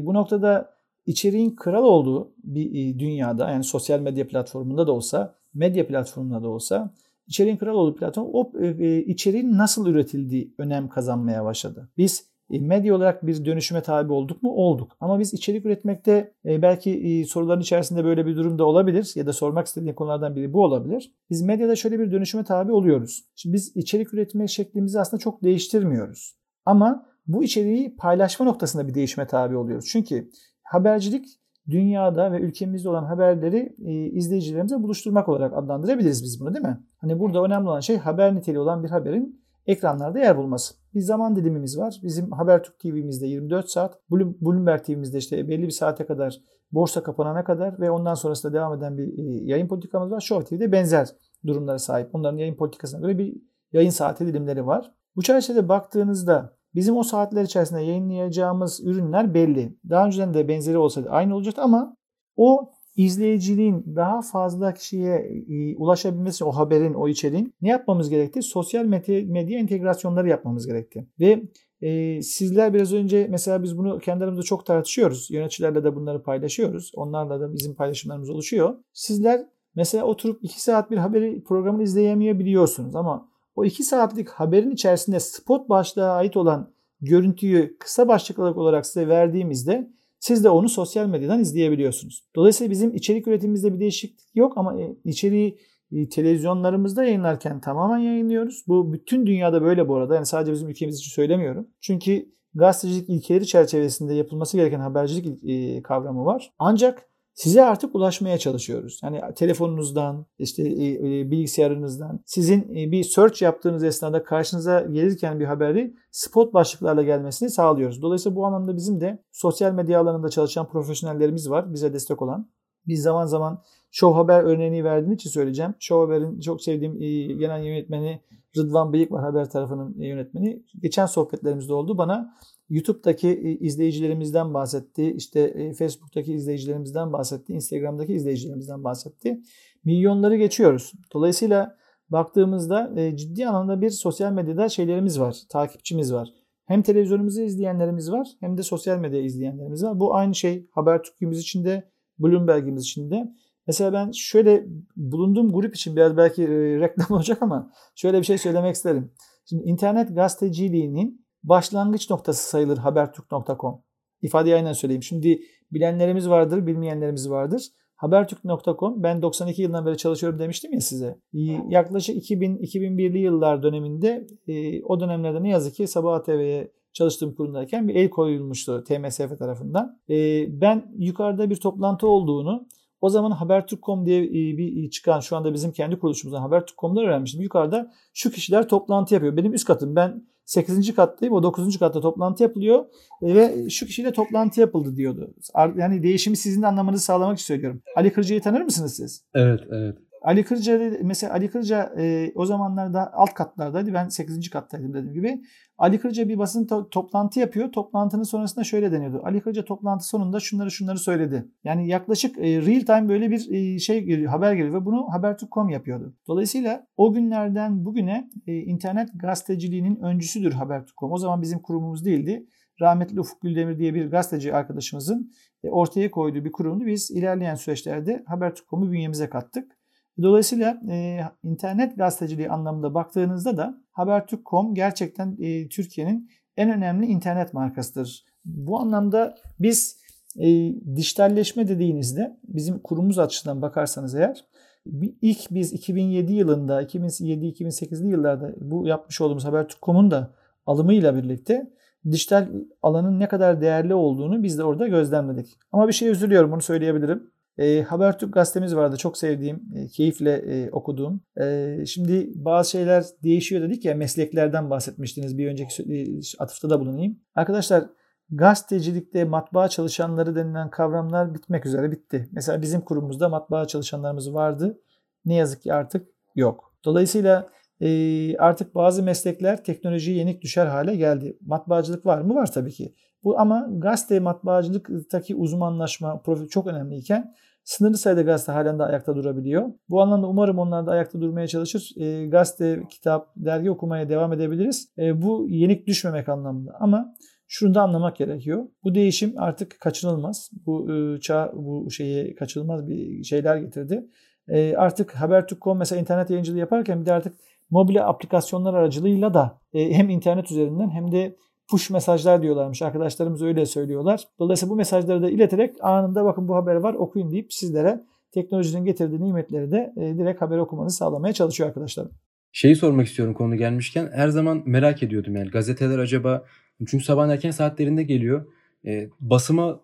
bu noktada içeriğin kral olduğu bir e, dünyada yani sosyal medya platformunda da olsa, medya platformunda da olsa içeriğin kral olduğu platform o e, e, içeriğin nasıl üretildiği önem kazanmaya başladı. Biz medya olarak bir dönüşüme tabi olduk mu? Olduk. Ama biz içerik üretmekte belki soruların içerisinde böyle bir durum da olabilir ya da sormak istediğim konulardan biri bu olabilir. Biz medyada şöyle bir dönüşüme tabi oluyoruz. Şimdi biz içerik üretme şeklimizi aslında çok değiştirmiyoruz. Ama bu içeriği paylaşma noktasında bir değişime tabi oluyoruz. Çünkü habercilik dünyada ve ülkemizde olan haberleri e, izleyicilerimize buluşturmak olarak adlandırabiliriz biz bunu değil mi? Hani burada önemli olan şey haber niteliği olan bir haberin ekranlarda yer bulması. Bir zaman dilimimiz var. Bizim Habertürk TV'mizde 24 saat, Bloomberg TV'mizde işte belli bir saate kadar borsa kapanana kadar ve ondan sonrasında devam eden bir e, yayın politikamız var. Show TV'de benzer durumlara sahip. Onların yayın politikasına göre bir yayın saati dilimleri var. Bu çerçevede baktığınızda Bizim o saatler içerisinde yayınlayacağımız ürünler belli. Daha önceden de benzeri olsaydı aynı olacaktı ama o izleyiciliğin daha fazla kişiye e, ulaşabilmesi o haberin, o içeriğin ne yapmamız gerekti? Sosyal medya, entegrasyonları yapmamız gerekti. Ve e, sizler biraz önce mesela biz bunu kendi çok tartışıyoruz. Yöneticilerle de bunları paylaşıyoruz. Onlarla da bizim paylaşımlarımız oluşuyor. Sizler mesela oturup 2 saat bir haberi programını izleyemeyebiliyorsunuz ama o 2 saatlik haberin içerisinde spot başlığa ait olan görüntüyü kısa başlık olarak size verdiğimizde siz de onu sosyal medyadan izleyebiliyorsunuz. Dolayısıyla bizim içerik üretimimizde bir değişiklik yok ama e, içeriği e, televizyonlarımızda yayınlarken tamamen yayınlıyoruz. Bu bütün dünyada böyle bu arada. Yani sadece bizim ülkemiz için söylemiyorum. Çünkü gazetecilik ilkeleri çerçevesinde yapılması gereken habercilik e, kavramı var. Ancak size artık ulaşmaya çalışıyoruz. Yani telefonunuzdan, işte e, e, bilgisayarınızdan, sizin e, bir search yaptığınız esnada karşınıza gelirken bir haberi spot başlıklarla gelmesini sağlıyoruz. Dolayısıyla bu anlamda bizim de sosyal medya alanında çalışan profesyonellerimiz var bize destek olan. Biz zaman zaman Show Haber örneğini verdiğim için söyleyeceğim. Show Haber'in çok sevdiğim genel yönetmeni Rıdvan Bıyık var haber tarafının yönetmeni. Geçen sohbetlerimizde oldu. Bana YouTube'daki e, izleyicilerimizden bahsetti. İşte e, Facebook'taki izleyicilerimizden bahsetti. Instagram'daki izleyicilerimizden bahsetti. Milyonları geçiyoruz. Dolayısıyla baktığımızda e, ciddi anlamda bir sosyal medyada şeylerimiz var. Takipçimiz var. Hem televizyonumuzu izleyenlerimiz var hem de sosyal medya izleyenlerimiz var. Bu aynı şey Habertürk'ümüz için de Bloomberg'imiz için de. Mesela ben şöyle bulunduğum grup için biraz belki reklam olacak ama şöyle bir şey söylemek isterim. Şimdi internet gazeteciliğinin başlangıç noktası sayılır habertürk.com. İfadeyi aynen söyleyeyim. Şimdi bilenlerimiz vardır, bilmeyenlerimiz vardır. Habertürk.com ben 92 yılından beri çalışıyorum demiştim ya size. Yaklaşık 2000-2001'li yıllar döneminde e, o dönemlerde ne yazık ki Sabah TV'ye çalıştığım kurumdayken bir el koyulmuştu TMSF tarafından. E, ben yukarıda bir toplantı olduğunu o zaman Habertürk.com diye e, bir çıkan şu anda bizim kendi kuruluşumuzdan Habertürk.com'dan öğrenmiştim. Yukarıda şu kişiler toplantı yapıyor. Benim üst katım. Ben 8. kattayım. O 9. katta toplantı yapılıyor ve şu kişiyle toplantı yapıldı diyordu. Yani değişimi sizin de anlamanızı sağlamak için söylüyorum. Ali Kırca'yı tanır mısınız siz? Evet, evet. Ali Kırca mesela Ali Kırca e, o zamanlarda alt katlardaydı. Ben 8. kattaydım dediğim gibi. Ali Kırca bir basın to- toplantı yapıyor. Toplantının sonrasında şöyle deniyordu. Ali Kırca toplantı sonunda şunları şunları söyledi. Yani yaklaşık e, real time böyle bir e, şey geliyor, haber geliyor ve bunu Habertürk.com yapıyordu. Dolayısıyla o günlerden bugüne e, internet gazeteciliğinin öncüsüdür Habertürk.com. O zaman bizim kurumumuz değildi. rahmetli Ufuk Güldemir diye bir gazeteci arkadaşımızın e, ortaya koyduğu bir kurumdu. Biz ilerleyen süreçlerde Habertürk.com'u bünyemize kattık. Dolayısıyla e, internet gazeteciliği anlamında baktığınızda da Habertürk.com gerçekten e, Türkiye'nin en önemli internet markasıdır. Bu anlamda biz e, dijitalleşme dediğinizde bizim kurumumuz açısından bakarsanız eğer ilk biz 2007 yılında 2007-2008'li yıllarda bu yapmış olduğumuz Habertürk.com'un da alımıyla birlikte dijital alanın ne kadar değerli olduğunu biz de orada gözlemledik. Ama bir şey üzülüyorum bunu söyleyebilirim. E, Habertürk gazetemiz vardı çok sevdiğim, e, keyifle e, okuduğum. E, şimdi bazı şeyler değişiyor dedik ya mesleklerden bahsetmiştiniz bir önceki e, atıfta da bulunayım. Arkadaşlar gazetecilikte matbaa çalışanları denilen kavramlar bitmek üzere bitti. Mesela bizim kurumumuzda matbaa çalışanlarımız vardı. Ne yazık ki artık yok. Dolayısıyla e, artık bazı meslekler teknolojiye yenik düşer hale geldi. Matbaacılık var mı? Var tabii ki. Bu ama gazete matbaacılıktaki uzmanlaşma profil çok önemliyken sınırlı sayıda gazete halen de ayakta durabiliyor. Bu anlamda umarım onlar da ayakta durmaya çalışır. E, gazete, kitap, dergi okumaya devam edebiliriz. E, bu yenik düşmemek anlamında. Ama şunu da anlamak gerekiyor. Bu değişim artık kaçınılmaz. Bu e, çağ bu şeye kaçınılmaz bir şeyler getirdi. E, artık Habertürk.com mesela internet yayıncılığı yaparken bir de artık mobil aplikasyonlar aracılığıyla da e, hem internet üzerinden hem de push mesajlar diyorlarmış. Arkadaşlarımız öyle söylüyorlar. Dolayısıyla bu mesajları da ileterek anında bakın bu haber var okuyun deyip sizlere teknolojinin getirdiği nimetleri de e, direkt haber okumanızı sağlamaya çalışıyor arkadaşlarım. Şeyi sormak istiyorum konu gelmişken her zaman merak ediyordum yani gazeteler acaba çünkü sabah erken saatlerinde geliyor. E, basıma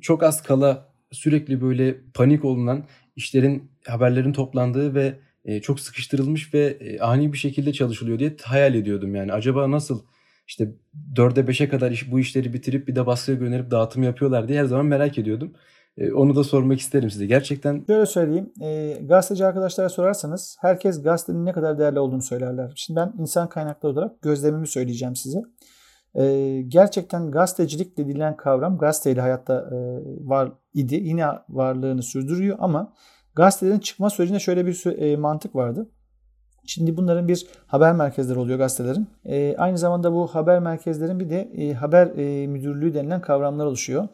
çok az kala sürekli böyle panik olunan işlerin haberlerin toplandığı ve e, çok sıkıştırılmış ve e, ani bir şekilde çalışılıyor diye hayal ediyordum yani. Acaba nasıl işte 4'e 5'e kadar iş, bu işleri bitirip bir de baskıya gönderip dağıtım yapıyorlar diye her zaman merak ediyordum. E, onu da sormak isterim size. Gerçekten... Şöyle söyleyeyim. E, gazeteci arkadaşlara sorarsanız herkes gazetenin ne kadar değerli olduğunu söylerler. Şimdi ben insan kaynakları olarak gözlemimi söyleyeceğim size. E, gerçekten gazetecilik dediğilen kavram gazeteyle hayatta e, var idi. Yine varlığını sürdürüyor ama gazetelerin çıkma sürecinde şöyle bir e, mantık vardı. Şimdi bunların bir haber merkezleri oluyor gazetelerin. E, aynı zamanda bu haber merkezlerin bir de e, haber e, müdürlüğü denilen kavramlar oluşuyor.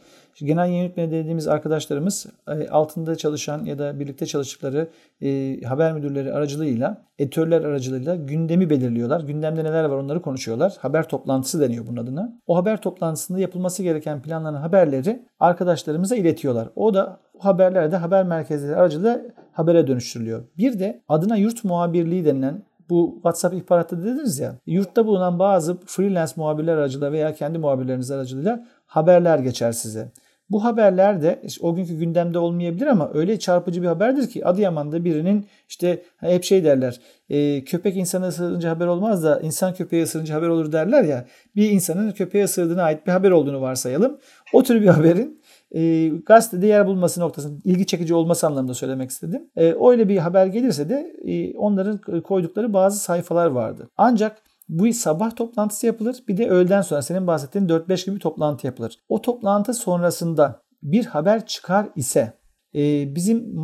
Genel yayın yönetmeni dediğimiz arkadaşlarımız e, altında çalışan ya da birlikte çalıştıkları e, haber müdürleri aracılığıyla, editörler aracılığıyla gündemi belirliyorlar. Gündemde neler var onları konuşuyorlar. Haber toplantısı deniyor bunun adına. O haber toplantısında yapılması gereken planlanan haberleri arkadaşlarımıza iletiyorlar. O da haberler de haber merkezleri aracılığıyla habere dönüştürülüyor. Bir de adına yurt muhabirliği denilen bu WhatsApp ihbaratta dediniz ya. Yurtta bulunan bazı freelance muhabirler aracılığıyla veya kendi muhabirleriniz aracılığıyla haberler geçer size. Bu haberler de işte o günkü gündemde olmayabilir ama öyle çarpıcı bir haberdir ki Adıyaman'da birinin işte hep şey derler e, köpek insanı ısırınca haber olmaz da insan köpeği ısırınca haber olur derler ya bir insanın köpeğe ısırdığına ait bir haber olduğunu varsayalım. O tür bir haberin e, gazetede yer bulması noktasında ilgi çekici olması anlamında söylemek istedim. E, öyle bir haber gelirse de e, onların koydukları bazı sayfalar vardı. Ancak bu sabah toplantısı yapılır. Bir de öğleden sonra senin bahsettiğin 4-5 gibi toplantı yapılır. O toplantı sonrasında bir haber çıkar ise e, bizim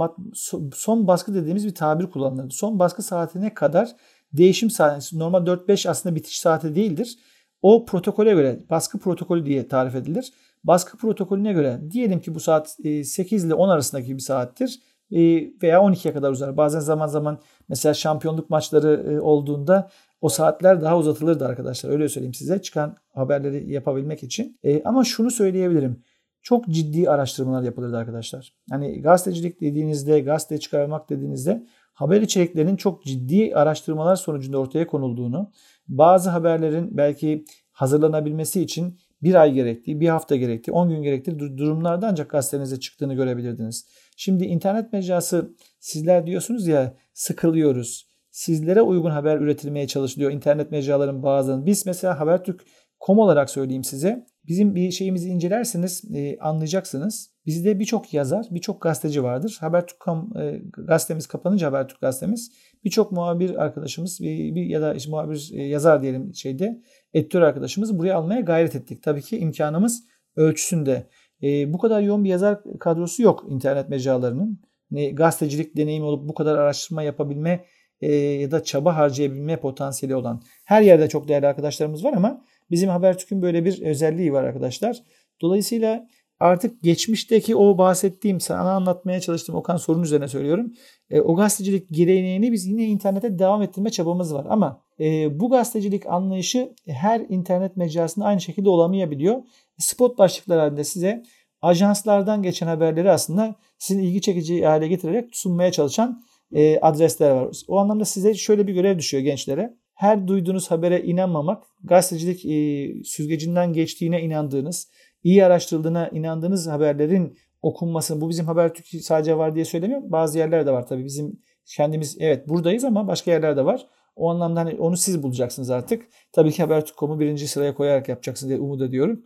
son baskı dediğimiz bir tabir kullanılır. Son baskı saatine kadar değişim saati normal 4-5 aslında bitiş saati değildir. O protokole göre baskı protokolü diye tarif edilir. Baskı protokolüne göre diyelim ki bu saat 8 ile 10 arasındaki bir saattir e, veya 12'ye kadar uzar. Bazen zaman zaman mesela şampiyonluk maçları e, olduğunda o saatler daha uzatılırdı arkadaşlar. Öyle söyleyeyim size çıkan haberleri yapabilmek için. E, ama şunu söyleyebilirim. Çok ciddi araştırmalar yapılırdı arkadaşlar. Hani gazetecilik dediğinizde, gazete çıkarmak dediğinizde haber içeriklerinin çok ciddi araştırmalar sonucunda ortaya konulduğunu, bazı haberlerin belki hazırlanabilmesi için bir ay gerektiği, bir hafta gerektiği, 10 gün gerektiği durumlarda ancak gazetenizde çıktığını görebilirdiniz. Şimdi internet mecrası sizler diyorsunuz ya sıkılıyoruz sizlere uygun haber üretilmeye çalışılıyor internet mecraların bazılarının. Biz mesela Habertürk.com olarak söyleyeyim size. Bizim bir şeyimizi incelerseniz e, anlayacaksınız. Bizde birçok yazar, birçok gazeteci vardır. Habertürk.com e, gazetemiz kapanınca Habertürk gazetemiz birçok muhabir arkadaşımız bir, bir ya da işte muhabir e, yazar diyelim şeyde editör arkadaşımız buraya almaya gayret ettik. Tabii ki imkanımız ölçüsünde. E, bu kadar yoğun bir yazar kadrosu yok internet mecralarının. Yani gazetecilik deneyimi olup bu kadar araştırma yapabilme e, ya da çaba harcayabilme potansiyeli olan her yerde çok değerli arkadaşlarımız var ama Bizim Habertürk'ün böyle bir özelliği var arkadaşlar. Dolayısıyla artık geçmişteki o bahsettiğim sana anlatmaya çalıştığım Okan sorun üzerine söylüyorum. E, o gazetecilik geleneğini biz yine internete devam ettirme çabamız var. Ama e, bu gazetecilik anlayışı her internet mecrasında aynı şekilde olamayabiliyor. Spot başlıklar halinde size ajanslardan geçen haberleri aslında sizin ilgi çekici hale getirerek sunmaya çalışan e, adresler var. O anlamda size şöyle bir görev düşüyor gençlere. Her duyduğunuz habere inanmamak, gazetecilik e, süzgecinden geçtiğine inandığınız, iyi araştırıldığına inandığınız haberlerin okunmasını, bu bizim Habertürk sadece var diye söylemiyorum. Bazı yerlerde var tabii. Bizim kendimiz evet buradayız ama başka yerlerde var. O anlamda hani onu siz bulacaksınız artık. Tabii ki Habertürk.com'u birinci sıraya koyarak yapacaksınız diye umut ediyorum.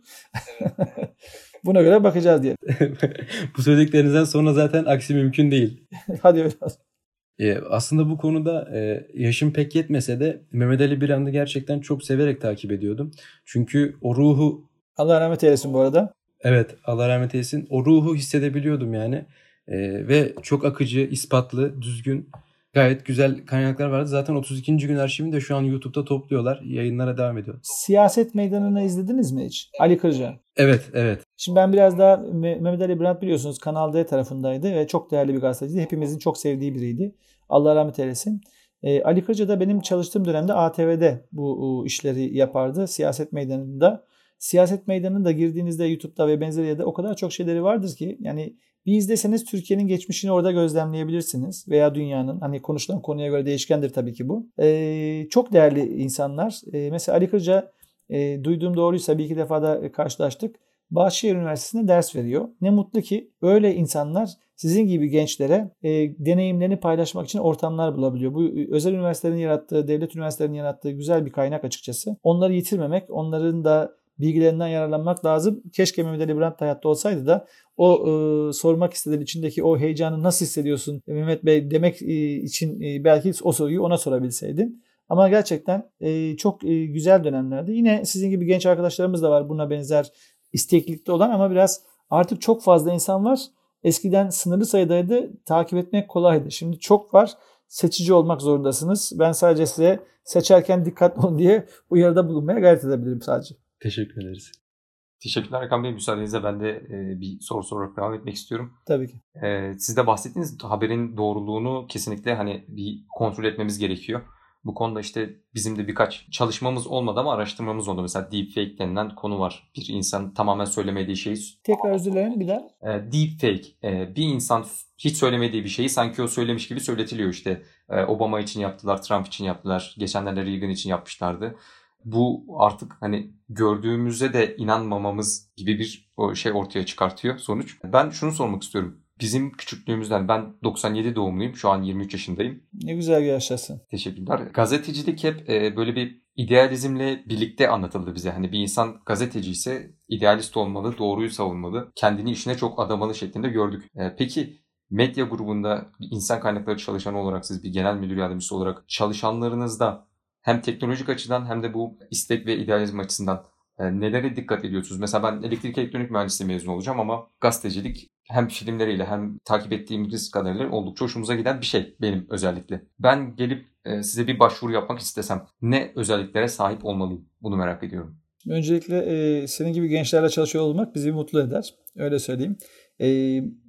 Buna göre bakacağız diye. bu söylediklerinizden sonra zaten aksi mümkün değil. Hadi öyle e, aslında bu konuda e, yaşım pek yetmese de Mehmet Ali Birand'ı gerçekten çok severek takip ediyordum. Çünkü o ruhu... Allah rahmet eylesin bu arada. Evet Allah rahmet eylesin. O ruhu hissedebiliyordum yani. E, ve çok akıcı, ispatlı, düzgün gayet güzel kaynaklar vardı. Zaten 32. gün arşivini de şu an YouTube'da topluyorlar. Yayınlara devam ediyor. Siyaset Meydanı'nı izlediniz mi hiç? Ali Kırca. Evet, evet. Şimdi ben biraz daha Mehmet Ali Brandt biliyorsunuz Kanal D tarafındaydı ve çok değerli bir gazeteciydi. Hepimizin çok sevdiği biriydi. Allah rahmet eylesin. E, Ali Kırca da benim çalıştığım dönemde ATV'de bu işleri yapardı. Siyaset Meydanı'nda. Siyaset Meydanı'nda girdiğinizde YouTube'da ve benzeri yerde o kadar çok şeyleri vardır ki yani bir izleseniz Türkiye'nin geçmişini orada gözlemleyebilirsiniz veya dünyanın hani konuşulan konuya göre değişkendir tabii ki bu. Ee, çok değerli insanlar. Ee, mesela Ali Kırca e, duyduğum doğruysa bir iki defa da karşılaştık. Bahçeşehir Üniversitesi'nde ders veriyor. Ne mutlu ki öyle insanlar sizin gibi gençlere e, deneyimlerini paylaşmak için ortamlar bulabiliyor. Bu özel üniversitelerin yarattığı, devlet üniversitelerinin yarattığı güzel bir kaynak açıkçası. Onları yitirmemek, onların da bilgilerinden yararlanmak lazım. Keşke Mehmet Ali Brandt hayatta olsaydı da o e, sormak istediğin içindeki o heyecanı nasıl hissediyorsun Mehmet Bey demek e, için e, belki o soruyu ona sorabilseydin. Ama gerçekten e, çok e, güzel dönemlerdi. Yine sizin gibi genç arkadaşlarımız da var buna benzer isteklikte olan ama biraz artık çok fazla insan var. Eskiden sınırlı sayıdaydı. Takip etmek kolaydı. Şimdi çok var. Seçici olmak zorundasınız. Ben sadece size seçerken dikkatli olun diye uyarıda bulunmaya gayret edebilirim sadece. Teşekkür ederiz. Teşekkürler Erkan Bey. Müsaadenizle ben de e, bir soru sorarak devam etmek istiyorum. Tabii ki. E, siz de bahsettiğiniz haberin doğruluğunu kesinlikle hani bir kontrol etmemiz gerekiyor. Bu konuda işte bizim de birkaç çalışmamız olmadı ama araştırmamız oldu. Mesela deepfake denilen konu var. Bir insan tamamen söylemediği şeyi... Tekrar özür dilerim bir daha. E, deepfake. E, bir insan hiç söylemediği bir şeyi sanki o söylemiş gibi söyletiliyor işte. E, Obama için yaptılar, Trump için yaptılar. Geçenlerde Reagan için yapmışlardı bu artık hani gördüğümüzde de inanmamamız gibi bir şey ortaya çıkartıyor sonuç. Ben şunu sormak istiyorum. Bizim küçüklüğümüzden ben 97 doğumluyum. Şu an 23 yaşındayım. Ne güzel yaşasın. Teşekkürler. Gazetecilik hep e, böyle bir idealizmle birlikte anlatıldı bize. Hani bir insan gazeteci ise idealist olmalı, doğruyu savunmalı, kendini işine çok adamalı şeklinde gördük. E, peki medya grubunda insan kaynakları çalışanı olarak siz bir genel müdür yardımcısı olarak çalışanlarınızda hem teknolojik açıdan hem de bu istek ve idealizm açısından e, nelere dikkat ediyorsunuz? Mesela ben elektrik elektronik mühendisliği mezun olacağım ama gazetecilik hem filmleriyle hem takip ettiğimiz kadarıyla oldukça hoşumuza giden bir şey benim özellikle. Ben gelip e, size bir başvuru yapmak istesem ne özelliklere sahip olmalıyım? Bunu merak ediyorum. Öncelikle e, senin gibi gençlerle çalışıyor olmak bizi mutlu eder. Öyle söyleyeyim. E,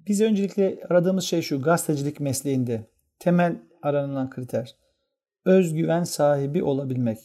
biz öncelikle aradığımız şey şu gazetecilik mesleğinde temel aranılan kriter özgüven sahibi olabilmek.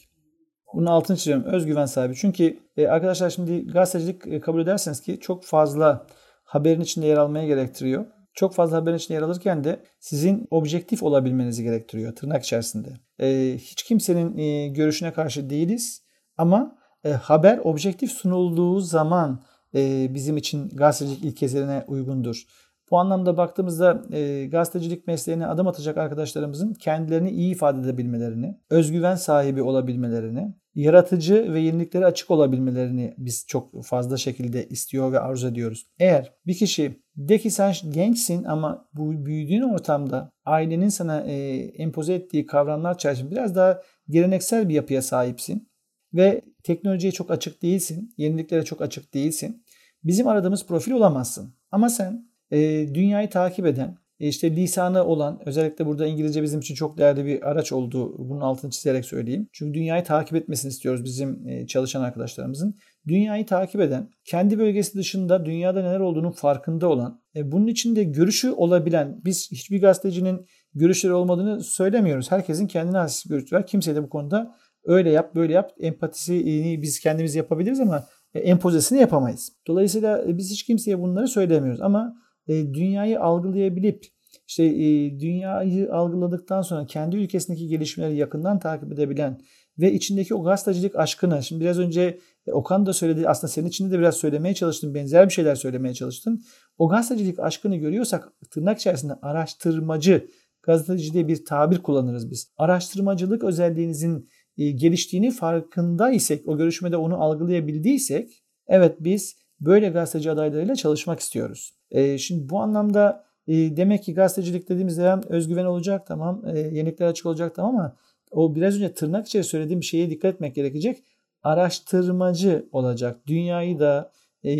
Bunun altını çiziyorum. Özgüven sahibi. Çünkü e, arkadaşlar şimdi gazetecilik e, kabul ederseniz ki çok fazla haberin içinde yer almaya gerektiriyor. Çok fazla haberin içinde yer alırken de sizin objektif olabilmenizi gerektiriyor tırnak içerisinde. E, hiç kimsenin e, görüşüne karşı değiliz ama e, haber objektif sunulduğu zaman e, bizim için gazetecilik ilkelerine uygundur. Bu anlamda baktığımızda e, gazetecilik mesleğine adım atacak arkadaşlarımızın kendilerini iyi ifade edebilmelerini, özgüven sahibi olabilmelerini, yaratıcı ve yeniliklere açık olabilmelerini biz çok fazla şekilde istiyor ve arzu ediyoruz. Eğer bir kişi de ki sen gençsin ama bu büyüdüğün ortamda ailenin sana e, empoze ettiği kavramlar çerçevesinde biraz daha geleneksel bir yapıya sahipsin ve teknolojiye çok açık değilsin, yeniliklere çok açık değilsin. Bizim aradığımız profil olamazsın. Ama sen e, dünyayı takip eden, e, işte lisanı olan özellikle burada İngilizce bizim için çok değerli bir araç olduğu bunun altını çizerek söyleyeyim. Çünkü dünyayı takip etmesini istiyoruz bizim e, çalışan arkadaşlarımızın. Dünyayı takip eden, kendi bölgesi dışında dünyada neler olduğunun farkında olan, e, bunun içinde görüşü olabilen, biz hiçbir gazetecinin görüşleri olmadığını söylemiyoruz. Herkesin kendine has görüşü var. Kimse de bu konuda öyle yap, böyle yap, empatisi biz kendimiz yapabiliriz ama empozesini yapamayız. Dolayısıyla biz hiç kimseye bunları söylemiyoruz ama e, dünyayı algılayabilip işte e, dünyayı algıladıktan sonra kendi ülkesindeki gelişmeleri yakından takip edebilen ve içindeki o gazetecilik aşkını şimdi biraz önce Okan da söyledi aslında senin içinde de biraz söylemeye çalıştın benzer bir şeyler söylemeye çalıştın. O gazetecilik aşkını görüyorsak tırnak içerisinde araştırmacı gazeteci diye bir tabir kullanırız biz. Araştırmacılık özelliğinizin e, geliştiğini farkındaysak, o görüşmede onu algılayabildiysek evet biz böyle gazeteci adaylarıyla çalışmak istiyoruz. E, şimdi bu anlamda e, demek ki gazetecilik dediğimiz zaman özgüven olacak tamam, e, yenilikler açık olacak tamam ama o biraz önce tırnak içeri söylediğim şeye dikkat etmek gerekecek. Araştırmacı olacak. Dünyayı da e,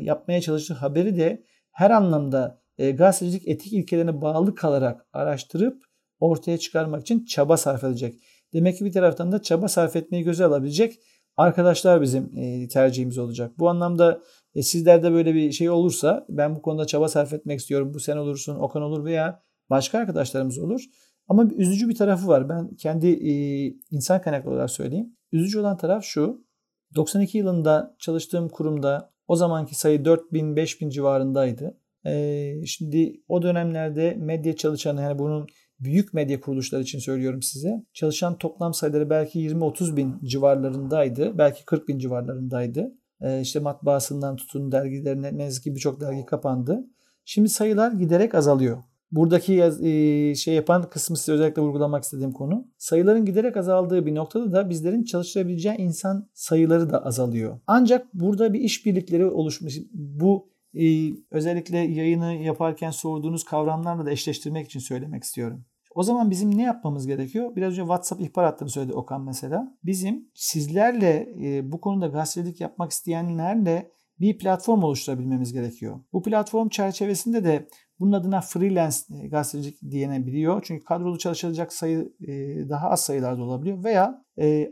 yapmaya çalıştığı haberi de her anlamda e, gazetecilik etik ilkelerine bağlı kalarak araştırıp ortaya çıkarmak için çaba sarf edecek. Demek ki bir taraftan da çaba sarf etmeyi göze alabilecek arkadaşlar bizim tercihimiz olacak. Bu anlamda e, sizlerde böyle bir şey olursa ben bu konuda çaba sarf etmek istiyorum. Bu sen olursun, Okan olur veya başka arkadaşlarımız olur. Ama bir üzücü bir tarafı var. Ben kendi e, insan kaynaklı olarak söyleyeyim. Üzücü olan taraf şu. 92 yılında çalıştığım kurumda o zamanki sayı 4000-5000 civarındaydı. E, şimdi o dönemlerde medya çalışanı yani bunun büyük medya kuruluşları için söylüyorum size. Çalışan toplam sayıları belki 20-30 bin civarlarındaydı. Belki 40 bin civarlarındaydı. Ee, işte matbaasından tutun dergilerine ne yazık ki birçok dergi kapandı. Şimdi sayılar giderek azalıyor. Buradaki yaz, e, şey yapan kısmı size özellikle vurgulamak istediğim konu. Sayıların giderek azaldığı bir noktada da bizlerin çalıştırabileceği insan sayıları da azalıyor. Ancak burada bir işbirlikleri oluşmuş. Bu ee, özellikle yayını yaparken sorduğunuz kavramlarla da eşleştirmek için söylemek istiyorum. O zaman bizim ne yapmamız gerekiyor? Biraz önce WhatsApp ihbar hattını söyledi Okan mesela. Bizim sizlerle e, bu konuda gazetecilik yapmak isteyenlerle bir platform oluşturabilmemiz gerekiyor. Bu platform çerçevesinde de bunun adına freelance e, gazetecilik diyenebiliyor. Çünkü kadrolu çalışılacak sayı e, daha az sayılarda olabiliyor. Veya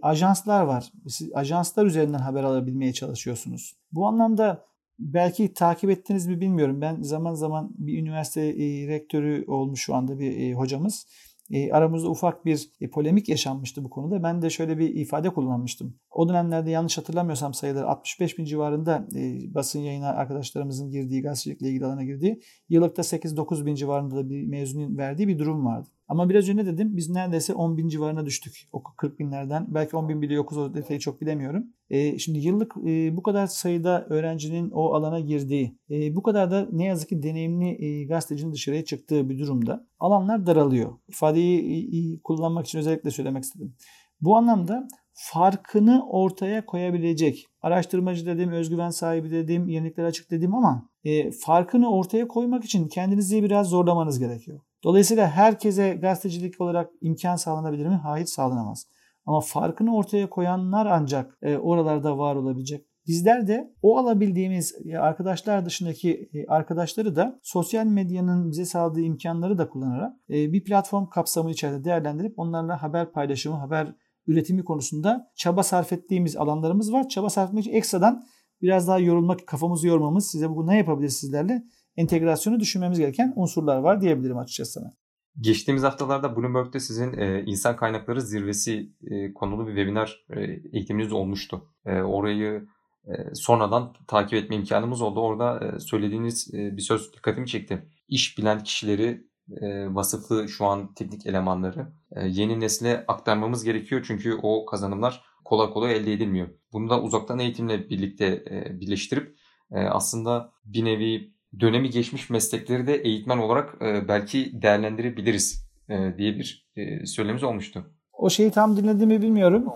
ajanslar var. Siz ajanslar üzerinden haber alabilmeye çalışıyorsunuz. Bu anlamda belki takip ettiniz mi bilmiyorum. Ben zaman zaman bir üniversite e, rektörü olmuş şu anda bir e, hocamız. E, aramızda ufak bir e, polemik yaşanmıştı bu konuda. Ben de şöyle bir ifade kullanmıştım. O dönemlerde yanlış hatırlamıyorsam sayıları 65 bin civarında e, basın yayına arkadaşlarımızın girdiği, gazetecilikle ilgili alana girdiği, yıllıkta 8-9 bin civarında da bir mezunun verdiği bir durum vardı. Ama biraz önce dedim biz neredeyse 10 bin civarına düştük. O 40 binlerden. Belki 10 bin bile yokuz o detayı çok bilemiyorum. E, şimdi yıllık e, bu kadar sayıda öğrencinin o alana girdiği, e, bu kadar da ne yazık ki deneyimli e, gazetecinin dışarıya çıktığı bir durumda alanlar daralıyor. İfadeyi e, kullanmak için özellikle söylemek istedim. Bu anlamda farkını ortaya koyabilecek, araştırmacı dediğim, özgüven sahibi dediğim, yenilikler açık dediğim ama e, farkını ortaya koymak için kendinizi biraz zorlamanız gerekiyor. Dolayısıyla herkese gazetecilik olarak imkan sağlanabilir mi? Hayır sağlanamaz. Ama farkını ortaya koyanlar ancak e, oralarda var olabilecek. Bizler de o alabildiğimiz e, arkadaşlar dışındaki e, arkadaşları da sosyal medyanın bize sağladığı imkanları da kullanarak bir platform kapsamı içerisinde değerlendirip onlarla haber paylaşımı, haber üretimi konusunda çaba sarf ettiğimiz alanlarımız var. Çaba sarf etmek için ekstradan biraz daha yorulmak, kafamızı yormamız, size bu ne yapabiliriz sizlerle entegrasyonu düşünmemiz gereken unsurlar var diyebilirim açıkçası sana. Geçtiğimiz haftalarda Bloomberg'de sizin e, insan kaynakları zirvesi e, konulu bir webinar e, eğitiminiz olmuştu. E, orayı e, sonradan takip etme imkanımız oldu. Orada e, söylediğiniz e, bir söz dikkatimi çekti. İş bilen kişileri e, vasıflı şu an teknik elemanları e, yeni nesle aktarmamız gerekiyor. Çünkü o kazanımlar kolay kolay elde edilmiyor. Bunu da uzaktan eğitimle birlikte e, birleştirip e, aslında bir nevi dönemi geçmiş meslekleri de eğitmen olarak e, belki değerlendirebiliriz e, diye bir e, olmuştu. O şeyi tam dinlediğimi bilmiyorum.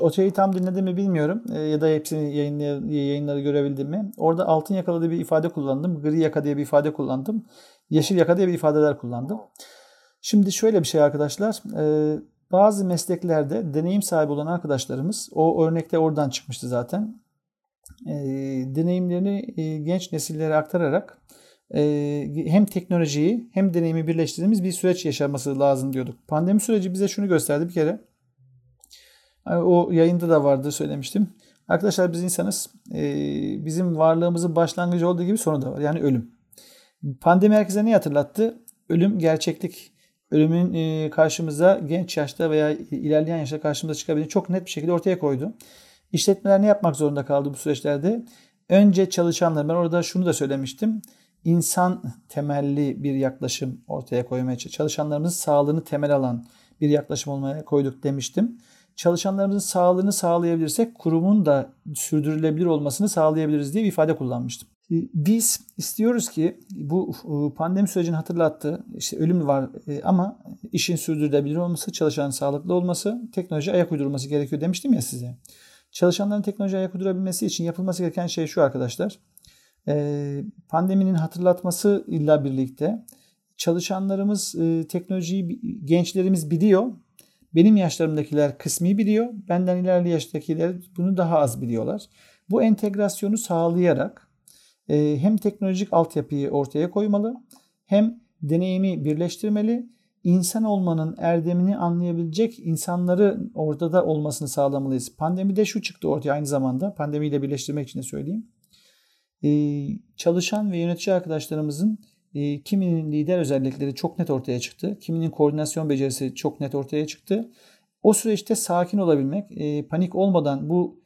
O şeyi tam dinlediğimi bilmiyorum e, ya da hepsini yayınları, yayınları görebildim mi? Orada altın yakalı diye bir ifade kullandım. Gri yaka diye bir ifade kullandım. Yeşil yaka diye bir ifadeler kullandım. Şimdi şöyle bir şey arkadaşlar. Bazı mesleklerde deneyim sahibi olan arkadaşlarımız o örnekte oradan çıkmıştı zaten e, deneyimlerini e, genç nesillere aktararak e, hem teknolojiyi hem deneyimi birleştirdiğimiz bir süreç yaşaması lazım diyorduk. Pandemi süreci bize şunu gösterdi bir kere. O yayında da vardı söylemiştim. Arkadaşlar biz insanız. Bizim varlığımızın başlangıcı olduğu gibi sonu da var. Yani ölüm. Pandemi herkese ne hatırlattı? Ölüm gerçeklik. Ölümün e, karşımıza genç yaşta veya ilerleyen yaşta karşımıza çıkabildiğini çok net bir şekilde ortaya koydu. İşletmeler ne yapmak zorunda kaldı bu süreçlerde? Önce çalışanlar, ben orada şunu da söylemiştim. İnsan temelli bir yaklaşım ortaya koymaya çalışanlarımızın sağlığını temel alan bir yaklaşım olmaya koyduk demiştim. Çalışanlarımızın sağlığını sağlayabilirsek kurumun da sürdürülebilir olmasını sağlayabiliriz diye bir ifade kullanmıştım. Biz istiyoruz ki bu e, pandemi sürecini hatırlattı. İşte ölüm var e, ama işin sürdürülebilir olması, çalışanın sağlıklı olması, teknoloji ayak uydurulması gerekiyor demiştim ya size. Çalışanların teknoloji ayak uydurabilmesi için yapılması gereken şey şu arkadaşlar. E, pandeminin hatırlatması illa birlikte çalışanlarımız teknolojiyi gençlerimiz biliyor. Benim yaşlarımdakiler kısmi biliyor. Benden ilerli yaştakiler bunu daha az biliyorlar. Bu entegrasyonu sağlayarak hem teknolojik altyapıyı ortaya koymalı hem deneyimi birleştirmeli insan olmanın erdemini anlayabilecek insanları orada da olmasını sağlamalıyız. Pandemide şu çıktı ortaya aynı zamanda. Pandemiyle birleştirmek için de söyleyeyim. Ee, çalışan ve yönetici arkadaşlarımızın e, kiminin lider özellikleri çok net ortaya çıktı. Kiminin koordinasyon becerisi çok net ortaya çıktı. O süreçte sakin olabilmek, e, panik olmadan bu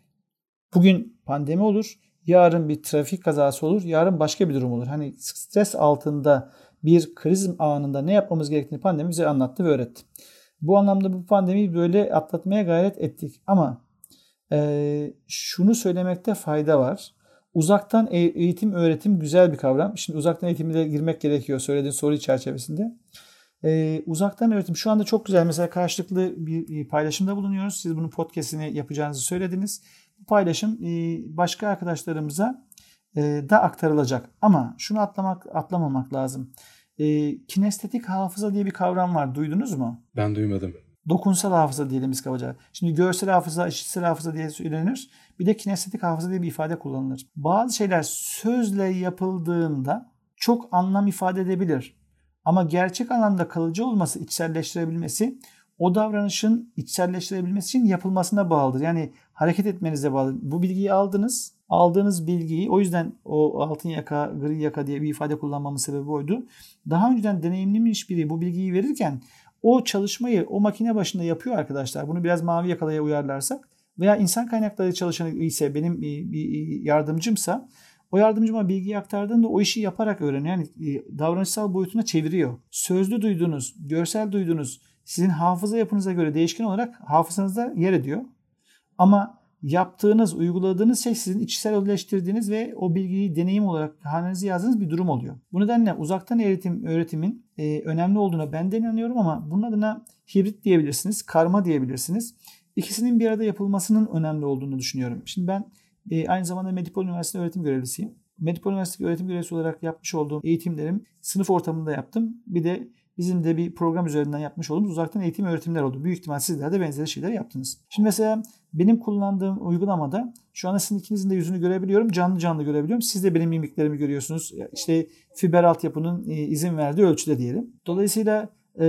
bugün pandemi olur, yarın bir trafik kazası olur, yarın başka bir durum olur. Hani stres altında bir kriz anında ne yapmamız gerektiğini pandemi bize anlattı ve öğretti. Bu anlamda bu pandemiyi böyle atlatmaya gayret ettik. Ama e, şunu söylemekte fayda var. Uzaktan e, eğitim, öğretim güzel bir kavram. Şimdi uzaktan eğitime de girmek gerekiyor söylediğin soru çerçevesinde. Ee, uzaktan öğretim şu anda çok güzel. Mesela karşılıklı bir paylaşımda bulunuyoruz. Siz bunun podcastini yapacağınızı söylediniz. Bu paylaşım e, başka arkadaşlarımıza e, da aktarılacak. Ama şunu atlamak atlamamak lazım. E, kinestetik hafıza diye bir kavram var. Duydunuz mu? Ben duymadım. Dokunsal hafıza diyelim biz kabaca. Şimdi görsel hafıza, işitsel hafıza diye söylenir. Bir de kinestetik hafıza diye bir ifade kullanılır. Bazı şeyler sözle yapıldığında çok anlam ifade edebilir. Ama gerçek anlamda kalıcı olması, içselleştirebilmesi o davranışın içselleştirebilmesi için yapılmasına bağlıdır. Yani hareket etmenize bağlı. Bu bilgiyi aldınız. Aldığınız bilgiyi o yüzden o altın yaka, gri yaka diye bir ifade kullanmamın sebebi oydu. Daha önceden deneyimlemiş biri bu bilgiyi verirken o çalışmayı o makine başında yapıyor arkadaşlar. Bunu biraz mavi yakalaya uyarlarsak veya insan kaynakları çalışanı ise benim bir yardımcımsa o yardımcıma bilgiyi aktardığında o işi yaparak öğreniyor. Yani e, davranışsal boyutuna çeviriyor. Sözlü duydunuz, görsel duydunuz, sizin hafıza yapınıza göre değişken olarak hafızanızda yer ediyor. Ama yaptığınız, uyguladığınız şey sizin içselleştirdiğiniz ve o bilgiyi deneyim olarak hanenize yazdığınız bir durum oluyor. Bu nedenle uzaktan eğitim öğretimin e, önemli olduğuna ben de inanıyorum ama bunun adına hibrit diyebilirsiniz, karma diyebilirsiniz. İkisinin bir arada yapılmasının önemli olduğunu düşünüyorum. Şimdi ben e, aynı zamanda Medipol Üniversitesi öğretim görevlisiyim. Medipol Üniversitesi öğretim görevlisi olarak yapmış olduğum eğitimlerim sınıf ortamında yaptım. Bir de bizim de bir program üzerinden yapmış olduğumuz uzaktan eğitim öğretimler oldu. Büyük ihtimal sizler de benzeri şeyler yaptınız. Şimdi mesela benim kullandığım uygulamada şu anda sizin ikinizin de yüzünü görebiliyorum. Canlı canlı görebiliyorum. Siz de benim mimiklerimi görüyorsunuz. İşte fiber altyapının e, izin verdiği ölçüde diyelim. Dolayısıyla e,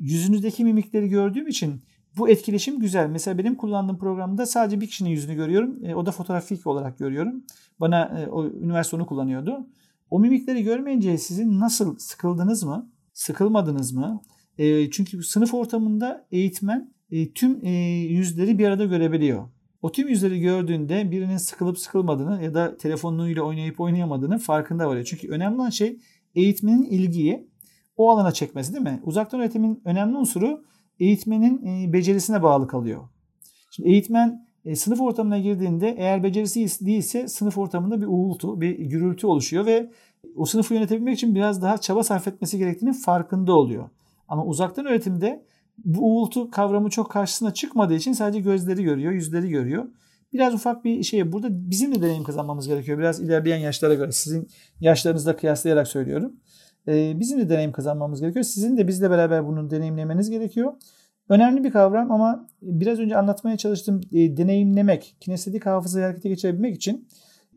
yüzünüzdeki mimikleri gördüğüm için bu etkileşim güzel. Mesela benim kullandığım programda sadece bir kişinin yüzünü görüyorum. E, o da fotoğrafik olarak görüyorum. Bana e, o üniversite onu kullanıyordu. O mimikleri görmeyince sizin nasıl sıkıldınız mı? Sıkılmadınız mı? E, çünkü sınıf ortamında eğitmen e, tüm e, yüzleri bir arada görebiliyor. O tüm yüzleri gördüğünde birinin sıkılıp sıkılmadığını ya da telefonuyla oynayıp oynayamadığını farkında varıyor. Çünkü önemli olan şey eğitmenin ilgiyi o alana çekmesi değil mi? Uzaktan öğretimin önemli unsuru eğitmenin e, becerisine bağlı kalıyor. Şimdi eğitmen e, sınıf ortamına girdiğinde eğer becerisi değilse sınıf ortamında bir uğultu, bir gürültü oluşuyor ve o sınıfı yönetebilmek için biraz daha çaba sarf etmesi gerektiğinin farkında oluyor. Ama uzaktan öğretimde bu uğultu kavramı çok karşısına çıkmadığı için sadece gözleri görüyor, yüzleri görüyor. Biraz ufak bir şey burada bizim de deneyim kazanmamız gerekiyor. Biraz ilerleyen yaşlara göre sizin yaşlarınızla kıyaslayarak söylüyorum. Ee, bizim de deneyim kazanmamız gerekiyor. Sizin de bizle beraber bunu deneyimlemeniz gerekiyor. Önemli bir kavram ama biraz önce anlatmaya çalıştığım e, deneyimlemek, kinestetik hafızayı harekete geçirebilmek için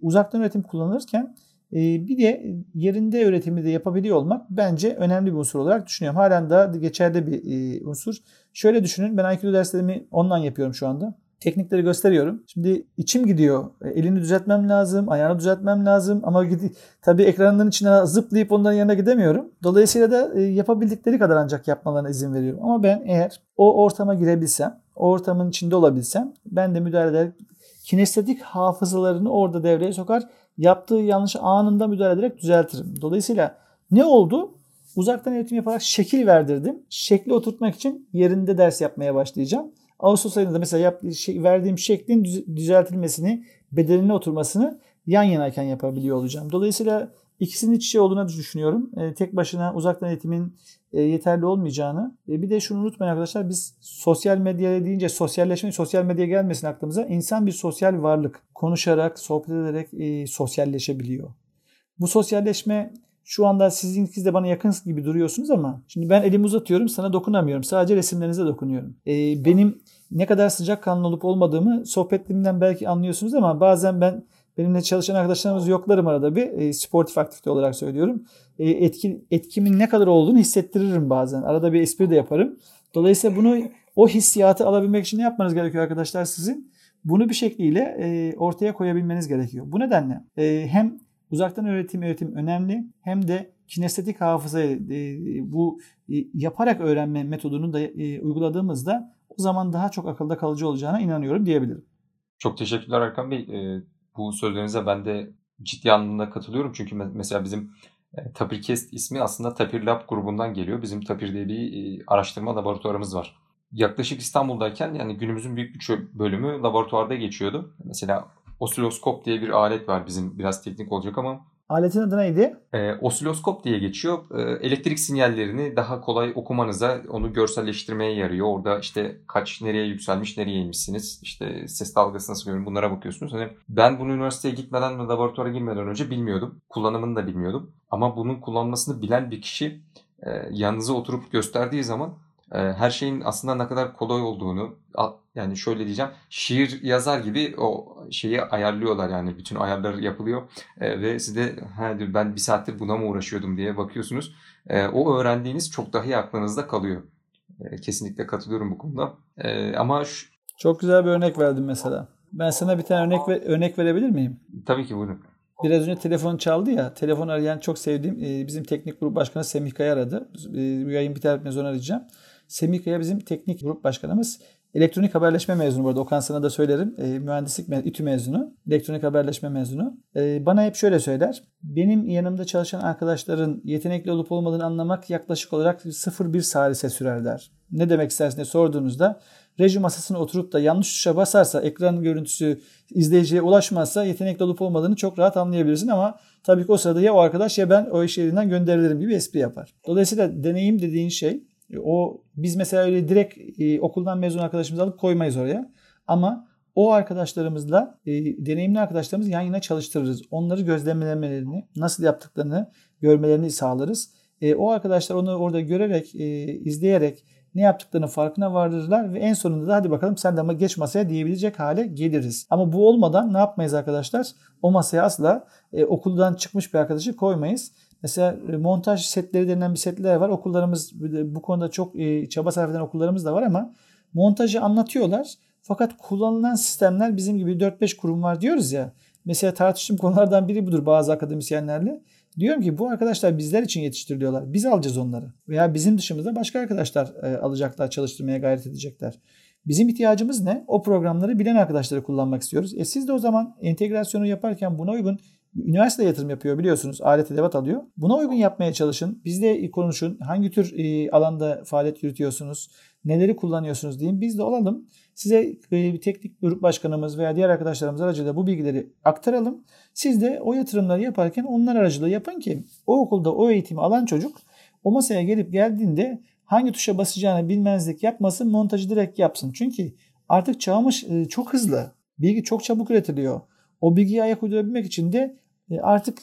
uzaktan öğretim kullanırken Ee, bir de yerinde üretimi de yapabiliyor olmak bence önemli bir unsur olarak düşünüyorum. Halen daha geçerli bir e, unsur. Şöyle düşünün ben Aikido derslerimi online yapıyorum şu anda. Teknikleri gösteriyorum. Şimdi içim gidiyor. E, elini düzeltmem lazım, ayağını düzeltmem lazım ama gidi, tabii ekranların içine zıplayıp onların yanına gidemiyorum. Dolayısıyla da e, yapabildikleri kadar ancak yapmalarına izin veriyorum. Ama ben eğer o ortama girebilsem, o ortamın içinde olabilsem ben de müdahale ederek kinestetik hafızalarını orada devreye sokar yaptığı yanlışı anında müdahale ederek düzeltirim. Dolayısıyla ne oldu? Uzaktan eğitim yaparak şekil verdirdim. Şekli oturtmak için yerinde ders yapmaya başlayacağım. Ağustos ayında mesela yap, şey, verdiğim şeklin düzeltilmesini, bedenine oturmasını yan yanayken yapabiliyor olacağım. Dolayısıyla ikisinin iç içe olduğunu düşünüyorum. E, tek başına uzaktan eğitimin e, yeterli olmayacağını. E, bir de şunu unutmayın arkadaşlar biz sosyal medya deyince sosyalleşme, sosyal medya gelmesin aklımıza. İnsan bir sosyal varlık. Konuşarak, sohbet ederek sosyalleşebiliyor. Bu sosyalleşme şu anda sizin ikiniz de bana yakın gibi duruyorsunuz ama şimdi ben elimi uzatıyorum sana dokunamıyorum. Sadece resimlerinize dokunuyorum. E, benim ne kadar sıcak kanlı olup olmadığımı sohbetlerimden belki anlıyorsunuz ama bazen ben benimle çalışan arkadaşlarımız yoklarım arada bir e, sportif aktivite olarak söylüyorum. E, etkin, etkimin ne kadar olduğunu hissettiririm bazen. Arada bir espri de yaparım. Dolayısıyla bunu o hissiyatı alabilmek için ne yapmanız gerekiyor arkadaşlar sizin? Bunu bir şekliyle e, ortaya koyabilmeniz gerekiyor. Bu nedenle e, hem uzaktan öğretim öğretim önemli hem de kinestetik hafızayı e, bu e, yaparak öğrenme metodunu da e, uyguladığımızda o zaman daha çok akılda kalıcı olacağına inanıyorum diyebilirim. Çok teşekkürler Erkan Bey. E, bu sözlerinize ben de ciddi anlamda katılıyorum. Çünkü mesela bizim e, Tapirkest ismi aslında Tapir Lab grubundan geliyor. Bizim Tapir diye bir e, araştırma laboratuvarımız var. Yaklaşık İstanbul'dayken yani günümüzün büyük bir bölümü laboratuvarda geçiyordu. Mesela osiloskop diye bir alet var bizim biraz teknik olacak ama Aletin adı neydi? E, osiloskop diye geçiyor. E, elektrik sinyallerini daha kolay okumanıza, onu görselleştirmeye yarıyor. Orada işte kaç nereye yükselmiş, nereye inmişsiniz, işte ses dalgası nasıl görünüyor bunlara bakıyorsunuz. Hani ben bunu üniversiteye gitmeden ve laboratuvara girmeden önce bilmiyordum. Kullanımını da bilmiyordum. Ama bunun kullanmasını bilen bir kişi e, yanınıza oturup gösterdiği zaman e, her şeyin aslında ne kadar kolay olduğunu yani şöyle diyeceğim şiir yazar gibi o şeyi ayarlıyorlar yani bütün ayarlar yapılıyor e, ve siz de ben bir saattir buna mı uğraşıyordum diye bakıyorsunuz. E, o öğrendiğiniz çok daha iyi aklınızda kalıyor. E, kesinlikle katılıyorum bu konuda. E, ama şu... çok güzel bir örnek verdim mesela. Ben sana bir tane örnek ve örnek verebilir miyim? Tabii ki buyurun. Biraz önce telefon çaldı ya. Telefon arayan çok sevdiğim e, bizim teknik grup başkanı Semih Kaya aradı. E, yayın biter bitmez onu arayacağım. Semih Kaya bizim teknik grup başkanımız. Elektronik haberleşme mezunu bu arada. Okan sana da söylerim. E, mühendislik me İTÜ mezunu. Elektronik haberleşme mezunu. E, bana hep şöyle söyler. Benim yanımda çalışan arkadaşların yetenekli olup olmadığını anlamak yaklaşık olarak 0-1 salise sürer der. Ne demek istersin diye sorduğunuzda reji masasına oturup da yanlış tuşa basarsa ekran görüntüsü izleyiciye ulaşmazsa yetenekli olup olmadığını çok rahat anlayabilirsin ama tabii ki o sırada ya o arkadaş ya ben o iş yerinden gönderilirim gibi espri yapar. Dolayısıyla deneyim dediğin şey o biz mesela öyle direkt e, okuldan mezun arkadaşımızı alıp koymayız oraya. Ama o arkadaşlarımızla e, deneyimli arkadaşlarımız yan yana çalıştırırız. Onları gözlemlemelerini, nasıl yaptıklarını görmelerini sağlarız. E, o arkadaşlar onu orada görerek, e, izleyerek ne yaptıklarını farkına varırlar ve en sonunda da hadi bakalım sen de ama geç masaya diyebilecek hale geliriz. Ama bu olmadan ne yapmayız arkadaşlar? O masaya asla e, okuldan çıkmış bir arkadaşı koymayız. Mesela e, montaj setleri denilen bir setler var. Okullarımız bu konuda çok e, çaba sarf eden okullarımız da var ama montajı anlatıyorlar. Fakat kullanılan sistemler bizim gibi 4-5 kurum var diyoruz ya. Mesela tartıştığım konulardan biri budur bazı akademisyenlerle. Diyorum ki bu arkadaşlar bizler için yetiştiriliyorlar. Biz alacağız onları. Veya bizim dışımızda başka arkadaşlar e, alacaklar, çalıştırmaya gayret edecekler. Bizim ihtiyacımız ne? O programları bilen arkadaşları kullanmak istiyoruz. E siz de o zaman entegrasyonu yaparken buna uygun üniversite yatırım yapıyor biliyorsunuz. Alet edevat alıyor. Buna uygun yapmaya çalışın. Bizle konuşun. Hangi tür e, alanda faaliyet yürütüyorsunuz? Neleri kullanıyorsunuz diyeyim. Biz de olalım. Size e, teknik grup başkanımız veya diğer arkadaşlarımız aracılığıyla bu bilgileri aktaralım. Siz de o yatırımları yaparken onlar aracılığıyla yapın ki o okulda o eğitimi alan çocuk o masaya gelip geldiğinde hangi tuşa basacağını bilmezlik yapmasın, montajı direkt yapsın. Çünkü artık çağımız e, çok hızlı. Bilgi çok çabuk üretiliyor. O bilgiye ayak uydurabilmek için de e, artık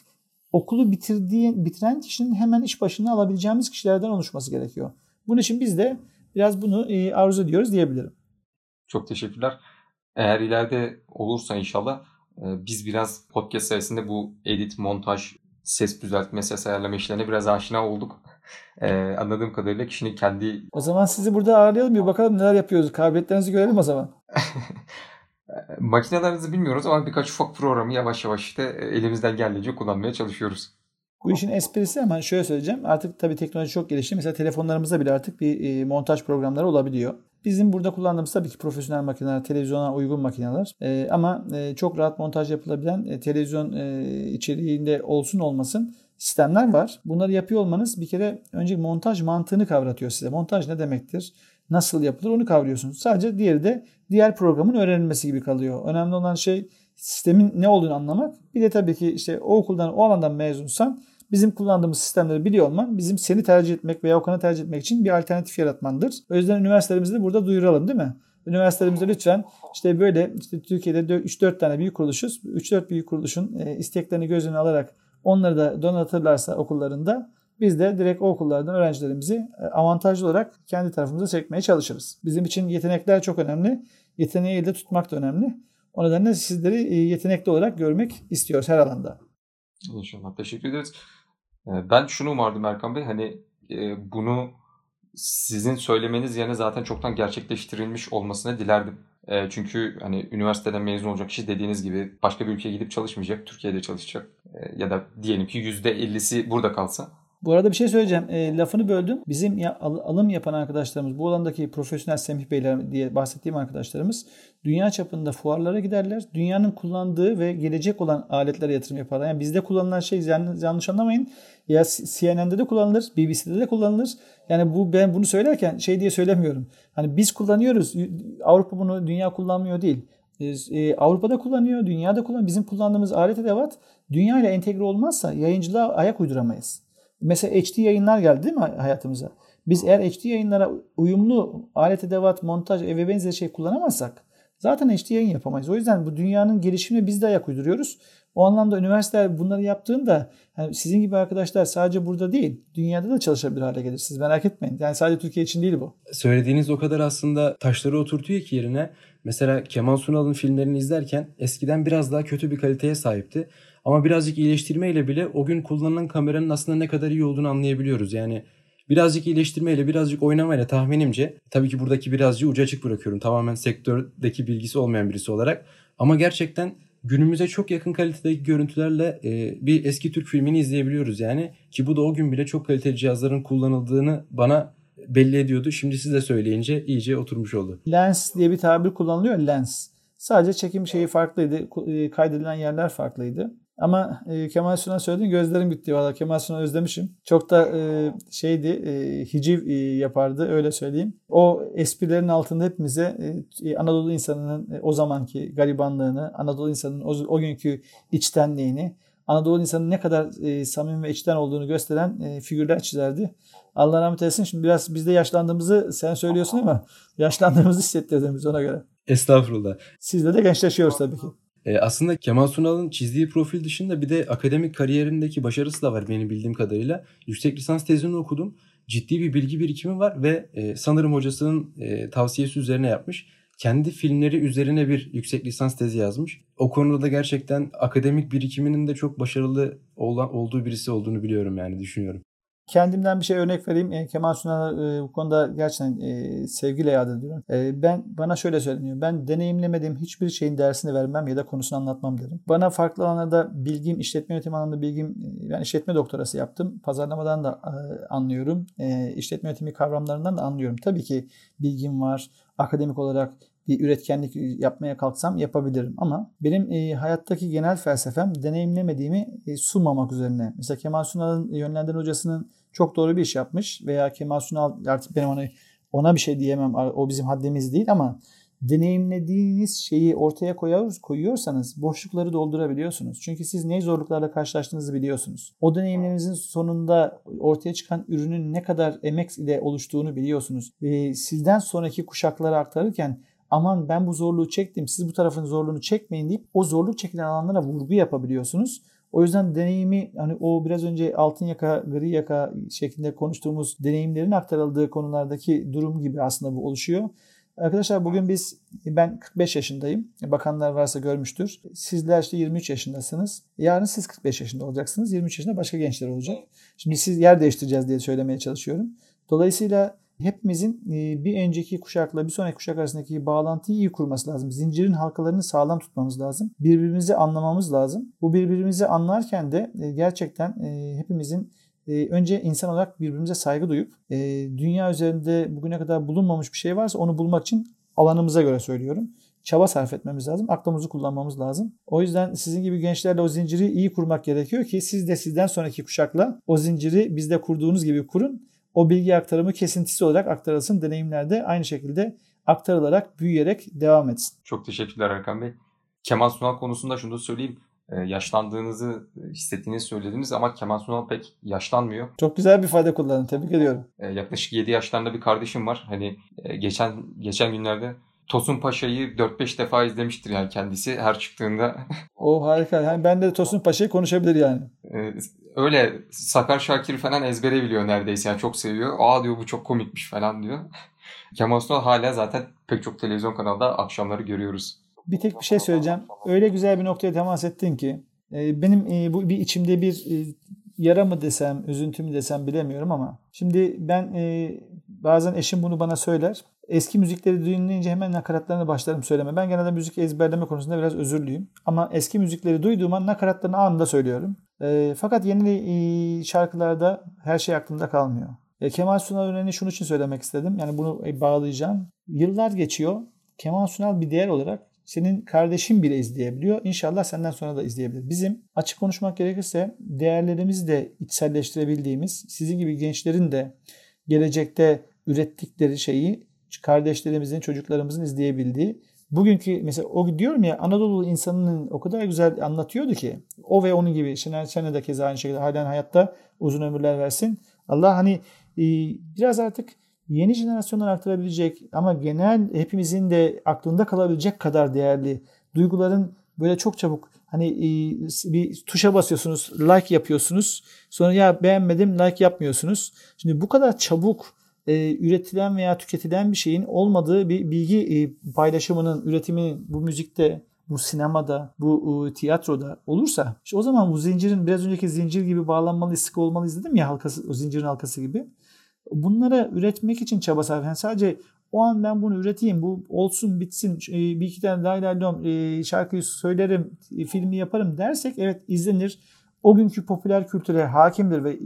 okulu bitirdiği, bitiren kişinin hemen iş başına alabileceğimiz kişilerden oluşması gerekiyor. Bunun için biz de biraz bunu e, arzu ediyoruz diyebilirim. Çok teşekkürler. Eğer ileride olursa inşallah e, biz biraz podcast sayesinde bu edit, montaj, ses düzeltme, ses ayarlama işlerine biraz aşina olduk. Ee, anladığım kadarıyla kişinin kendi... O zaman sizi burada ağırlayalım bir bakalım neler yapıyoruz. Kabiliyetlerinizi görelim o zaman. Makinelerinizi bilmiyoruz ama birkaç ufak programı yavaş yavaş işte elimizden geldiğince kullanmaya çalışıyoruz. Bu işin esprisi hemen şöyle söyleyeceğim. Artık tabii teknoloji çok gelişti. Mesela telefonlarımızda bile artık bir montaj programları olabiliyor. Bizim burada kullandığımız tabii ki profesyonel makineler, televizyona uygun makineler. E, ama e, çok rahat montaj yapılabilen e, televizyon e, içeriğinde olsun olmasın sistemler var. Bunları yapıyor olmanız bir kere önce montaj mantığını kavratıyor size. Montaj ne demektir? Nasıl yapılır onu kavruyorsunuz. Sadece diğeri de diğer programın öğrenilmesi gibi kalıyor. Önemli olan şey sistemin ne olduğunu anlamak. Bir de tabii ki işte o okuldan, o alandan mezunsan bizim kullandığımız sistemleri biliyor olman bizim seni tercih etmek veya Okan'ı tercih etmek için bir alternatif yaratmandır. O yüzden üniversitelerimizde burada duyuralım değil mi? Üniversitelerimizde lütfen işte böyle işte Türkiye'de 3-4 tane büyük kuruluşuz. 3-4 büyük kuruluşun e, isteklerini göz önüne alarak onları da donatırlarsa okullarında biz de direkt o okullardan öğrencilerimizi e, avantajlı olarak kendi tarafımıza çekmeye çalışırız. Bizim için yetenekler çok önemli. Yeteneği elde tutmak da önemli. O nedenle sizleri e, yetenekli olarak görmek istiyoruz her alanda. İnşallah. Teşekkür ederiz. Ee, ben şunu umardım Erkan Bey hani e, bunu sizin söylemeniz yerine zaten çoktan gerçekleştirilmiş olmasını dilerdim. E, çünkü hani üniversiteden mezun olacak kişi dediğiniz gibi başka bir ülkeye gidip çalışmayacak, Türkiye'de çalışacak e, ya da diyelim ki %50'si burada kalsa bu arada bir şey söyleyeceğim. E, lafını böldüm. Bizim ya, al, alım yapan arkadaşlarımız, bu alandaki profesyonel Semih Beyler diye bahsettiğim arkadaşlarımız dünya çapında fuarlara giderler. Dünyanın kullandığı ve gelecek olan aletlere yatırım yaparlar. Yani bizde kullanılan şey yanlış, anlamayın. Ya CNN'de de kullanılır, BBC'de de kullanılır. Yani bu ben bunu söylerken şey diye söylemiyorum. Hani biz kullanıyoruz. Avrupa bunu dünya kullanmıyor değil. E, Avrupa'da kullanıyor, dünyada kullanıyor. Bizim kullandığımız alet edevat dünya ile entegre olmazsa yayıncılığa ayak uyduramayız. Mesela HD yayınlar geldi değil mi hayatımıza? Biz eğer HD yayınlara uyumlu alet edevat, montaj ve benzeri şey kullanamazsak zaten HD yayın yapamayız. O yüzden bu dünyanın gelişimine biz de ayak uyduruyoruz. O anlamda üniversiteler bunları yaptığında yani sizin gibi arkadaşlar sadece burada değil, dünyada da çalışabilir hale gelir. Siz merak etmeyin. Yani sadece Türkiye için değil bu. Söylediğiniz o kadar aslında taşları oturtuyor ki yerine. Mesela Kemal Sunal'ın filmlerini izlerken eskiden biraz daha kötü bir kaliteye sahipti. Ama birazcık iyileştirmeyle bile o gün kullanılan kameranın aslında ne kadar iyi olduğunu anlayabiliyoruz. Yani birazcık iyileştirmeyle, birazcık oynamayla tahminimce tabii ki buradaki birazcık ucu açık bırakıyorum. Tamamen sektördeki bilgisi olmayan birisi olarak. Ama gerçekten günümüze çok yakın kalitedeki görüntülerle e, bir eski Türk filmini izleyebiliyoruz yani. Ki bu da o gün bile çok kaliteli cihazların kullanıldığını bana belli ediyordu. Şimdi siz de söyleyince iyice oturmuş oldu. Lens diye bir tabir kullanılıyor. Lens. Sadece çekim şeyi farklıydı. E, kaydedilen yerler farklıydı. Ama e, Kemal Sunal söylediğin gözlerim gitti valla. Kemal Sunal özlemişim. Çok da e, şeydi, e, hiciv e, yapardı öyle söyleyeyim. O esprilerin altında hepimize e, Anadolu insanının e, o zamanki garibanlığını, Anadolu insanının o, o günkü içtenliğini, Anadolu insanının ne kadar e, samimi ve içten olduğunu gösteren e, figürler çizerdi. Allah rahmet eylesin. Şimdi biraz biz de yaşlandığımızı sen söylüyorsun ama yaşlandığımızı hissettirdin biz ona göre. Estağfurullah. Sizde de gençleşiyoruz tabii ki. E, aslında Kemal Sunal'ın çizdiği profil dışında bir de akademik kariyerindeki başarısı da var benim bildiğim kadarıyla. Yüksek lisans tezini okudum. Ciddi bir bilgi birikimi var ve e, sanırım hocasının e, tavsiyesi üzerine yapmış. Kendi filmleri üzerine bir yüksek lisans tezi yazmış. O konuda da gerçekten akademik birikiminin de çok başarılı olan, olduğu birisi olduğunu biliyorum yani düşünüyorum. Kendimden bir şey örnek vereyim. E, Kemal Sunal'ı e, bu konuda gerçekten e, sevgiyle yad ediyorum. E, ben bana şöyle söyleniyor. Ben deneyimlemediğim hiçbir şeyin dersini vermem ya da konusunu anlatmam derim. Bana farklı alanlarda bilgim, işletme yönetimi alanında bilgim, e, ben işletme doktorası yaptım. Pazarlamadan da e, anlıyorum. E, işletme yönetimi kavramlarından da anlıyorum. Tabii ki bilgim var. Akademik olarak bir üretkenlik yapmaya kalksam yapabilirim. Ama benim e, hayattaki genel felsefem deneyimlemediğimi e, sunmamak üzerine. Mesela Kemal Sunal'ın yönlendiren hocasının çok doğru bir iş yapmış veya Kemal Sunal artık benim ona, ona bir şey diyemem o bizim haddimiz değil ama deneyimlediğiniz şeyi ortaya koyuyoruz, koyuyorsanız boşlukları doldurabiliyorsunuz. Çünkü siz ne zorluklarla karşılaştığınızı biliyorsunuz. O deneyimlerinizin sonunda ortaya çıkan ürünün ne kadar emek ile oluştuğunu biliyorsunuz. Ve sizden sonraki kuşaklara aktarırken aman ben bu zorluğu çektim siz bu tarafın zorluğunu çekmeyin deyip o zorluk çekilen alanlara vurgu yapabiliyorsunuz. O yüzden deneyimi hani o biraz önce altın yaka, gri yaka şeklinde konuştuğumuz deneyimlerin aktarıldığı konulardaki durum gibi aslında bu oluşuyor. Arkadaşlar bugün biz ben 45 yaşındayım. Bakanlar varsa görmüştür. Sizler işte 23 yaşındasınız. Yarın siz 45 yaşında olacaksınız. 23 yaşında başka gençler olacak. Şimdi siz yer değiştireceğiz diye söylemeye çalışıyorum. Dolayısıyla hepimizin e, bir önceki kuşakla bir sonraki kuşak arasındaki bağlantıyı iyi kurması lazım. Zincirin halkalarını sağlam tutmamız lazım. Birbirimizi anlamamız lazım. Bu birbirimizi anlarken de e, gerçekten e, hepimizin önce insan olarak birbirimize saygı duyup dünya üzerinde bugüne kadar bulunmamış bir şey varsa onu bulmak için alanımıza göre söylüyorum. Çaba sarf etmemiz lazım. Aklımızı kullanmamız lazım. O yüzden sizin gibi gençlerle o zinciri iyi kurmak gerekiyor ki siz de sizden sonraki kuşakla o zinciri bizde kurduğunuz gibi kurun o bilgi aktarımı kesintisi olarak aktarılsın. Deneyimler de aynı şekilde aktarılarak, büyüyerek devam etsin. Çok teşekkürler Erkan Bey. Kemal Sunal konusunda şunu da söyleyeyim. Ee, yaşlandığınızı hissettiğinizi söylediniz ama Kemal Sunal pek yaşlanmıyor. Çok güzel bir ifade kullandın. Tebrik ediyorum. Ee, yaklaşık 7 yaşlarında bir kardeşim var. Hani e, geçen geçen günlerde Tosun Paşa'yı 4-5 defa izlemiştir yani kendisi her çıktığında. O harika. Yani ben de Tosun Paşa'yı konuşabilir yani. Ee, öyle Sakar Şakir falan ezbere biliyor neredeyse. Yani çok seviyor. Aa diyor bu çok komikmiş falan diyor. Kemal Sunal hala zaten pek çok televizyon kanalda akşamları görüyoruz. Bir tek bir şey söyleyeceğim. Öyle güzel bir noktaya temas ettin ki e, benim e, bu bir içimde bir e, yara mı desem, üzüntü mü desem bilemiyorum ama şimdi ben bazen eşim bunu bana söyler. Eski müzikleri dinleyince hemen nakaratlarını başlarım söyleme. Ben genelde müzik ezberleme konusunda biraz özürlüyüm. Ama eski müzikleri duyduğum an nakaratlarını anında söylüyorum. E, fakat yeni e, şarkılarda her şey aklımda kalmıyor. E, Kemal Sunal örneğini şunun için söylemek istedim. Yani bunu e, bağlayacağım. Yıllar geçiyor. Kemal Sunal bir değer olarak senin kardeşin bile izleyebiliyor. İnşallah senden sonra da izleyebilir. Bizim açık konuşmak gerekirse değerlerimizi de içselleştirebildiğimiz, sizin gibi gençlerin de gelecekte ürettikleri şeyi kardeşlerimizin, çocuklarımızın izleyebildiği. Bugünkü mesela o diyorum ya Anadolu insanının o kadar güzel anlatıyordu ki o ve onun gibi Şener Şen'e de keza aynı şekilde halen hayatta uzun ömürler versin. Allah hani e, biraz artık yeni jenerasyonlar aktarabilecek ama genel hepimizin de aklında kalabilecek kadar değerli duyguların böyle çok çabuk hani e, bir tuşa basıyorsunuz, like yapıyorsunuz. Sonra ya beğenmedim, like yapmıyorsunuz. Şimdi bu kadar çabuk e, üretilen veya tüketilen bir şeyin olmadığı bir bilgi e, paylaşımının, üretiminin bu müzikte, bu sinemada, bu e, tiyatroda olursa işte o zaman bu zincirin biraz önceki zincir gibi bağlanmalı, sıkı olmalı dedim ya halkası, o zincirin halkası gibi. Bunlara üretmek için çaba sarf. Yani sadece o an ben bunu üreteyim, bu olsun bitsin, e, bir iki tane lay lay lom e, şarkıyı söylerim, filmi yaparım dersek evet izlenir. O günkü popüler kültüre hakimdir ve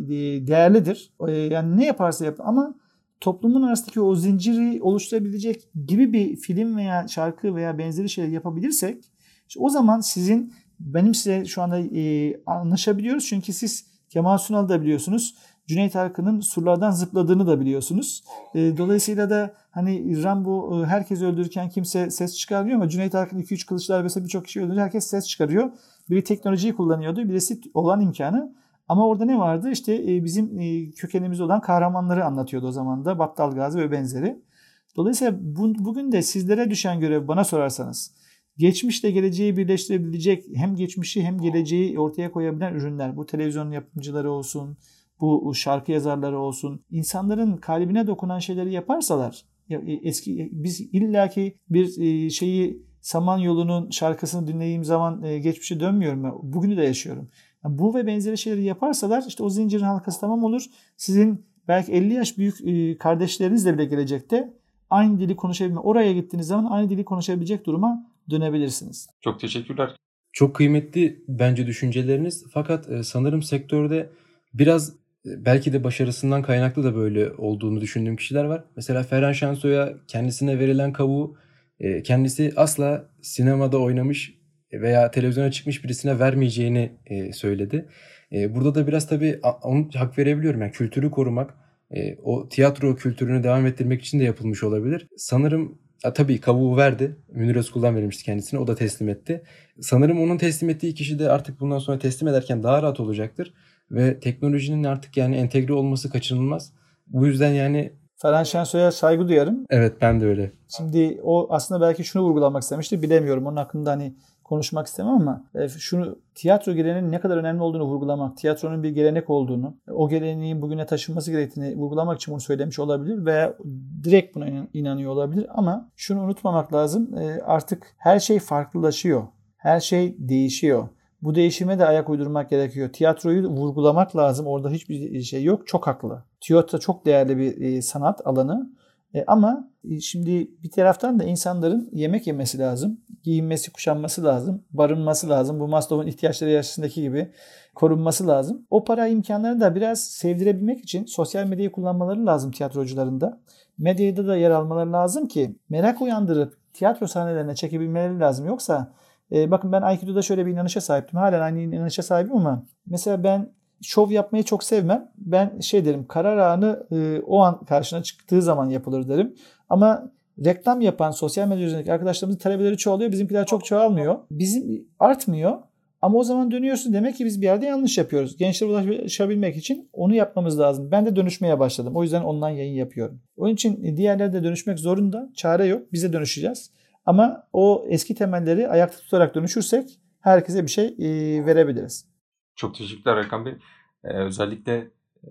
değerlidir. Yani ne yaparsa yap ama toplumun arasındaki o zinciri oluşturabilecek gibi bir film veya şarkı veya benzeri şeyler yapabilirsek işte o zaman sizin benim size şu anda e, anlaşabiliyoruz çünkü siz Kemal Sunal'ı da biliyorsunuz. Cüneyt Arkın'ın surlardan zıpladığını da biliyorsunuz. E, dolayısıyla da hani Rambo e, herkes öldürürken kimse ses çıkarmıyor ama Cüneyt Arkın 2-3 kılıçlar mesela birçok kişi öldürür herkes ses çıkarıyor. Biri teknolojiyi kullanıyordu birisi olan imkanı. Ama orada ne vardı? İşte e, bizim e, kökenimiz olan kahramanları anlatıyordu o zaman da. Battal Gazi ve benzeri. Dolayısıyla bu, bugün de sizlere düşen görev bana sorarsanız geçmişle geleceği birleştirebilecek hem geçmişi hem geleceği ortaya koyabilen ürünler. Bu televizyon yapımcıları olsun, bu şarkı yazarları olsun. insanların kalbine dokunan şeyleri yaparsalar e, eski biz illaki bir şeyi Samanyolu'nun şarkısını dinlediğim zaman geçmişe dönmüyorum. Bugünü de yaşıyorum. Yani bu ve benzeri şeyleri yaparsalar işte o zincirin halkası tamam olur. Sizin belki 50 yaş büyük e, kardeşlerinizle bile gelecekte aynı dili konuşabilme. Oraya gittiğiniz zaman aynı dili konuşabilecek duruma dönebilirsiniz. Çok teşekkürler. Çok kıymetli bence düşünceleriniz. Fakat e, sanırım sektörde biraz e, belki de başarısından kaynaklı da böyle olduğunu düşündüğüm kişiler var. Mesela Ferhan Şensoy'a kendisine verilen kavuğu kendisi asla sinemada oynamış veya televizyona çıkmış birisine vermeyeceğini e, söyledi. E, burada da biraz tabii onun hak verebiliyorum. Yani kültürü korumak, e, o tiyatro kültürünü devam ettirmek için de yapılmış olabilir. Sanırım a, tabii kavuğu verdi. Münir Özkul'dan verilmişti kendisine. O da teslim etti. Sanırım onun teslim ettiği kişi de artık bundan sonra teslim ederken daha rahat olacaktır. Ve teknolojinin artık yani entegre olması kaçınılmaz. Bu yüzden yani Ferhan Şensoy'a saygı duyarım. Evet ben de öyle. Şimdi o aslında belki şunu vurgulamak istemişti. Bilemiyorum. Onun hakkında hani konuşmak istemem ama e, şunu tiyatro geleneğinin ne kadar önemli olduğunu vurgulamak, tiyatronun bir gelenek olduğunu, o geleneğin bugüne taşınması gerektiğini vurgulamak için bunu söylemiş olabilir veya direkt buna inanıyor olabilir ama şunu unutmamak lazım. E, artık her şey farklılaşıyor. Her şey değişiyor. Bu değişime de ayak uydurmak gerekiyor. Tiyatroyu vurgulamak lazım. Orada hiçbir şey yok. Çok haklı. Tiyatro çok değerli bir e, sanat alanı. E, ama e, şimdi bir taraftan da insanların yemek yemesi lazım, giyinmesi, kuşanması lazım, barınması lazım. Bu Maslow'un ihtiyaçları yaşasındaki gibi korunması lazım. O para imkanlarını da biraz sevdirebilmek için sosyal medyayı kullanmaları lazım tiyatrocuların da. Medyada da yer almaları lazım ki merak uyandırıp tiyatro sahnelerine çekebilmeleri lazım. Yoksa e, bakın ben Aikido'da şöyle bir inanışa sahiptim. Halen aynı inanışa sahibim ama mesela ben şov yapmayı çok sevmem. Ben şey derim karar anı e, o an karşına çıktığı zaman yapılır derim. Ama reklam yapan sosyal medya üzerindeki arkadaşlarımızın talebeleri çoğalıyor. Bizimkiler çok çoğalmıyor. Bizim artmıyor. Ama o zaman dönüyorsun demek ki biz bir yerde yanlış yapıyoruz. Gençlere ulaşabilmek için onu yapmamız lazım. Ben de dönüşmeye başladım. O yüzden online yayın yapıyorum. Onun için diğerleri de dönüşmek zorunda. Çare yok. Bize dönüşeceğiz. Ama o eski temelleri ayakta tutarak dönüşürsek herkese bir şey verebiliriz. Çok teşekkürler Erkan Bey. Ee, özellikle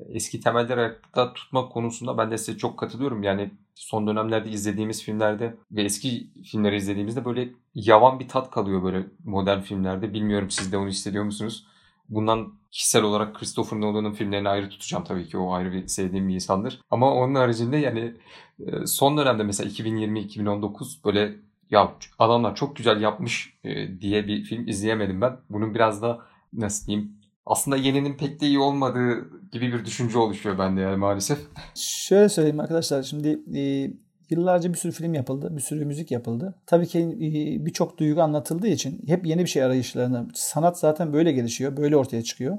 eski temelleri ayakta tutmak konusunda ben de size çok katılıyorum. Yani son dönemlerde izlediğimiz filmlerde ve eski filmleri izlediğimizde böyle yavan bir tat kalıyor böyle modern filmlerde. Bilmiyorum siz de onu hissediyor musunuz? Bundan kişisel olarak Christopher Nolan'ın filmlerini ayrı tutacağım tabii ki. O ayrı bir sevdiğim bir insandır. Ama onun haricinde yani e, son dönemde mesela 2020-2019 böyle ya adamlar çok güzel yapmış e, diye bir film izleyemedim ben. Bunun biraz da nasıl diyeyim aslında yeninin pek de iyi olmadığı gibi bir düşünce oluşuyor bende yani maalesef. Şöyle söyleyeyim arkadaşlar şimdi e, yıllarca bir sürü film yapıldı, bir sürü müzik yapıldı. Tabii ki e, birçok duygu anlatıldığı için hep yeni bir şey arayışlarına. Sanat zaten böyle gelişiyor, böyle ortaya çıkıyor.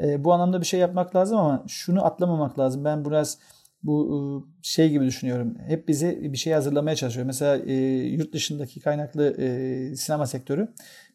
E, bu anlamda bir şey yapmak lazım ama şunu atlamamak lazım. Ben biraz bu ıı, şey gibi düşünüyorum. Hep bizi bir şey hazırlamaya çalışıyor. Mesela e, yurt dışındaki kaynaklı e, sinema sektörü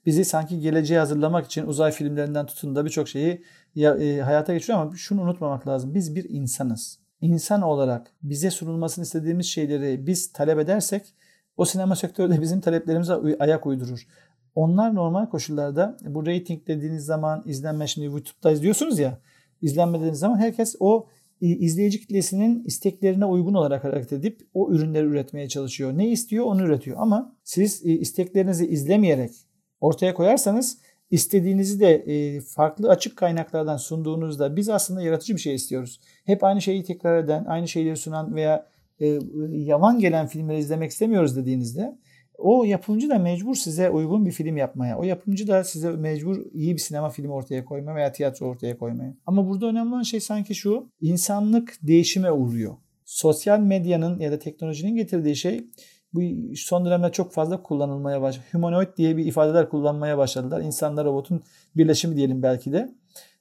bizi sanki geleceğe hazırlamak için uzay filmlerinden tutun da birçok şeyi ya, e, hayata geçiriyor ama şunu unutmamak lazım. Biz bir insanız. İnsan olarak bize sunulmasını istediğimiz şeyleri biz talep edersek o sinema sektörü de bizim taleplerimize ayak uydurur. Onlar normal koşullarda bu rating dediğiniz zaman izlenme şimdi YouTube'da izliyorsunuz ya izlenme dediğiniz zaman herkes o izleyici kitlesinin isteklerine uygun olarak hareket edip o ürünleri üretmeye çalışıyor. Ne istiyor onu üretiyor ama siz isteklerinizi izlemeyerek ortaya koyarsanız istediğinizi de e, farklı açık kaynaklardan sunduğunuzda biz aslında yaratıcı bir şey istiyoruz. Hep aynı şeyi tekrar eden, aynı şeyleri sunan veya e, yavan gelen filmleri izlemek istemiyoruz dediğinizde o yapımcı da mecbur size uygun bir film yapmaya. O yapımcı da size mecbur iyi bir sinema filmi ortaya koymaya veya tiyatro ortaya koymaya. Ama burada önemli olan şey sanki şu. insanlık değişime uğruyor. Sosyal medyanın ya da teknolojinin getirdiği şey bu son dönemde çok fazla kullanılmaya başladı. Humanoid diye bir ifadeler kullanmaya başladılar. İnsanla robotun birleşimi diyelim belki de.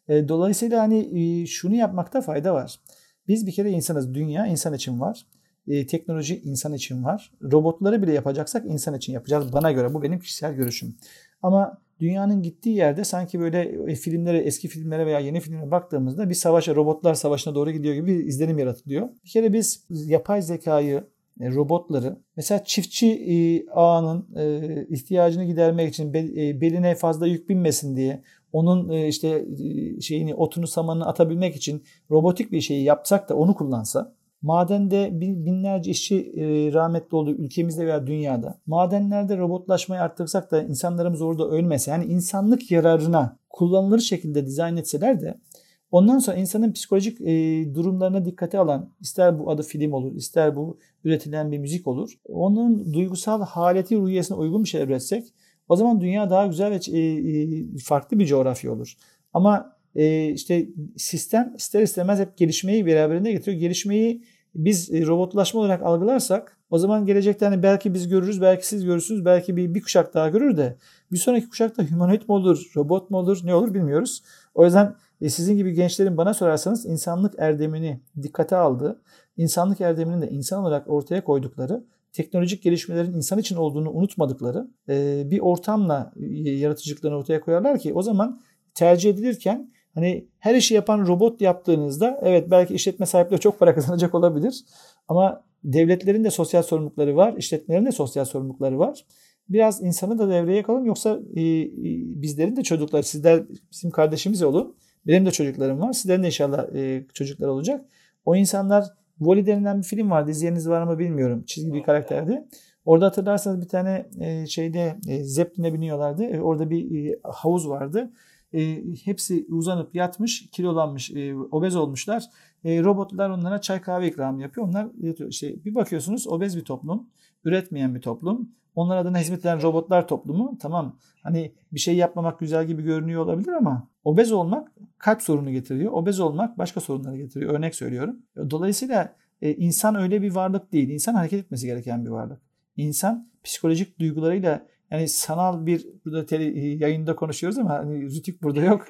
E, dolayısıyla hani e, şunu yapmakta fayda var. Biz bir kere insanız. Dünya insan için var. E, teknoloji insan için var. Robotları bile yapacaksak insan için yapacağız. Bana göre bu benim kişisel görüşüm. Ama dünyanın gittiği yerde sanki böyle filmlere, eski filmlere veya yeni filmlere baktığımızda bir savaşa, robotlar savaşına doğru gidiyor gibi bir izlenim yaratılıyor. Bir kere biz yapay zekayı, e, robotları mesela çiftçi e, ağının e, ihtiyacını gidermek için beline fazla yük binmesin diye onun işte şeyini otunu samanını atabilmek için robotik bir şeyi yapsak da onu kullansa madende binlerce işçi rahmetli oldu ülkemizde veya dünyada. Madenlerde robotlaşmayı arttırsak da insanlarımız orada ölmese yani insanlık yararına kullanılır şekilde dizayn etseler de Ondan sonra insanın psikolojik e, durumlarına dikkate alan, ister bu adı film olur, ister bu üretilen bir müzik olur. Onun duygusal haleti ruhiyesine uygun bir şey üretsek o zaman dünya daha güzel ve e, e, farklı bir coğrafya olur. Ama e, işte sistem ister istemez hep gelişmeyi beraberinde getiriyor. Gelişmeyi biz e, robotlaşma olarak algılarsak o zaman gelecekte hani belki biz görürüz, belki siz görürsünüz, belki bir, bir kuşak daha görür de bir sonraki kuşakta humanoid mi olur, robot mu olur, ne olur bilmiyoruz. O yüzden e, sizin gibi gençlerin bana sorarsanız insanlık erdemini dikkate aldığı, insanlık erdeminin de insan olarak ortaya koydukları, teknolojik gelişmelerin insan için olduğunu unutmadıkları e, bir ortamla e, yaratıcılıklarını ortaya koyarlar ki o zaman tercih edilirken hani her işi yapan robot yaptığınızda evet belki işletme sahipleri çok para kazanacak olabilir ama devletlerin de sosyal sorumlulukları var, işletmelerin de sosyal sorumlulukları var. biraz insanı da devreye yakalım yoksa e, e, bizlerin de çocuklar sizler bizim kardeşimiz olun. Benim de çocuklarım var. Sizlerin de inşallah e, çocuklar olacak. O insanlar Wall-E denilen bir film vardı. İzleyeniniz var mı bilmiyorum. Çizgi bir karakterdi. Orada hatırlarsanız bir tane e, şeyde e, Zeppelin'e biniyorlardı. E, orada bir e, havuz vardı. E, hepsi uzanıp yatmış, kilolanmış, e, obez olmuşlar. E, robotlar onlara çay kahve ikram yapıyor. Onlar yatıyor. Bir bakıyorsunuz obez bir toplum, üretmeyen bir toplum. Onlar adına hizmet eden robotlar toplumu. Tamam hani bir şey yapmamak güzel gibi görünüyor olabilir ama obez olmak kalp sorunu getiriyor. Obez olmak başka sorunları getiriyor. Örnek söylüyorum. Dolayısıyla e, insan öyle bir varlık değil. İnsan hareket etmesi gereken bir varlık. İnsan psikolojik duygularıyla yani sanal bir burada tele, yayında konuşuyoruz ama hani Rütük burada yok.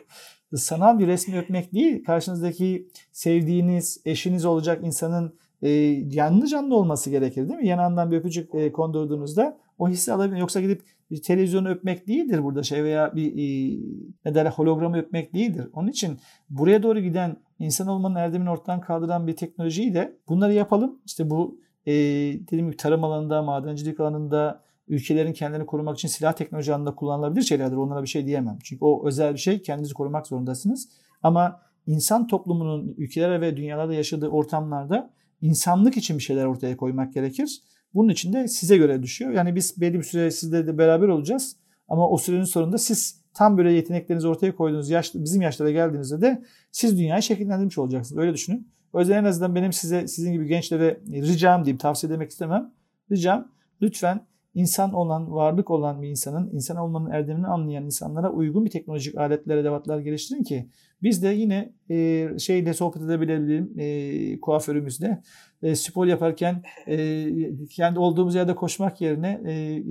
Sanal bir resmi öpmek değil, karşınızdaki sevdiğiniz, eşiniz olacak insanın e, canlı canlı olması gerekir değil mi? Yanağından bir öpücük e, kondurduğunuzda o hissi alabilir. Yoksa gidip bir televizyonu öpmek değildir burada şey veya bir e, ne derler hologramı öpmek değildir. Onun için buraya doğru giden insan olmanın erdemini ortadan kaldıran bir teknolojiyi de bunları yapalım. İşte bu e, dediğim gibi tarım alanında, madencilik alanında, ülkelerin kendilerini korumak için silah teknoloji alanında kullanılabilir şeylerdir. Onlara bir şey diyemem. Çünkü o özel bir şey. Kendinizi korumak zorundasınız. Ama insan toplumunun ülkelere ve dünyalarda yaşadığı ortamlarda insanlık için bir şeyler ortaya koymak gerekir. Bunun için de size göre düşüyor. Yani biz belli bir süre sizle de beraber olacağız. Ama o sürenin sonunda siz tam böyle yeteneklerinizi ortaya koyduğunuz yaş, bizim yaşlara geldiğinizde de siz dünyayı şekillendirmiş olacaksınız. Öyle düşünün. O yüzden en azından benim size sizin gibi gençlere ricam diyeyim tavsiye etmek istemem. Ricam lütfen insan olan, varlık olan bir insanın, insan olmanın erdemini anlayan insanlara uygun bir teknolojik aletler, edevatlar geliştirin ki biz de yine e, şeyle sohbet edebilelim e, kuaförümüzle. E, spor yaparken e, kendi olduğumuz yerde koşmak yerine e,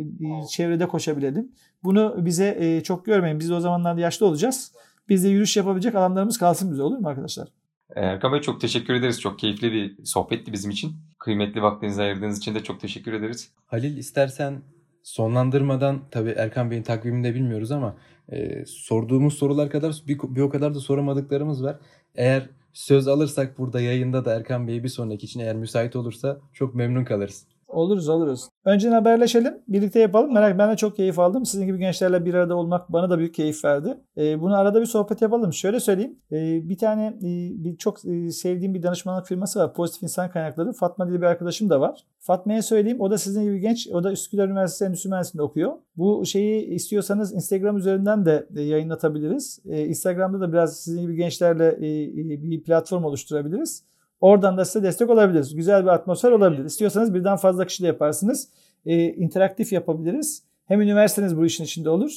çevrede koşabilelim. Bunu bize e, çok görmeyin. Biz de o zamanlarda yaşlı olacağız. Biz de yürüyüş yapabilecek alanlarımız kalsın bize olur mu arkadaşlar? Erkan Bey çok teşekkür ederiz. Çok keyifli bir sohbetti bizim için. Kıymetli vaktinizi ayırdığınız için de çok teşekkür ederiz. Halil istersen sonlandırmadan tabii Erkan Bey'in takvimini de bilmiyoruz ama e, sorduğumuz sorular kadar bir, bir o kadar da soramadıklarımız var. Eğer söz alırsak burada yayında da Erkan Bey'i bir sonraki için eğer müsait olursa çok memnun kalırız. Oluruz oluruz. Önceden haberleşelim. Birlikte yapalım. Merak ben de çok keyif aldım. Sizin gibi gençlerle bir arada olmak bana da büyük keyif verdi. E, bunu arada bir sohbet yapalım. Şöyle söyleyeyim. E, bir tane e, bir çok e, sevdiğim bir danışmanlık firması var. Pozitif İnsan Kaynakları. Fatma diye bir arkadaşım da var. Fatma'ya söyleyeyim. O da sizin gibi genç. O da Üsküdar Üniversitesi Endüstri Mühendisliği'nde okuyor. Bu şeyi istiyorsanız Instagram üzerinden de e, yayınlatabiliriz. E, Instagram'da da biraz sizin gibi gençlerle e, e, bir platform oluşturabiliriz. Oradan da size destek olabiliriz. Güzel bir atmosfer olabilir. İstiyorsanız birden fazla kişiyle yaparsınız. E, interaktif yapabiliriz. Hem üniversiteniz bu işin içinde olur.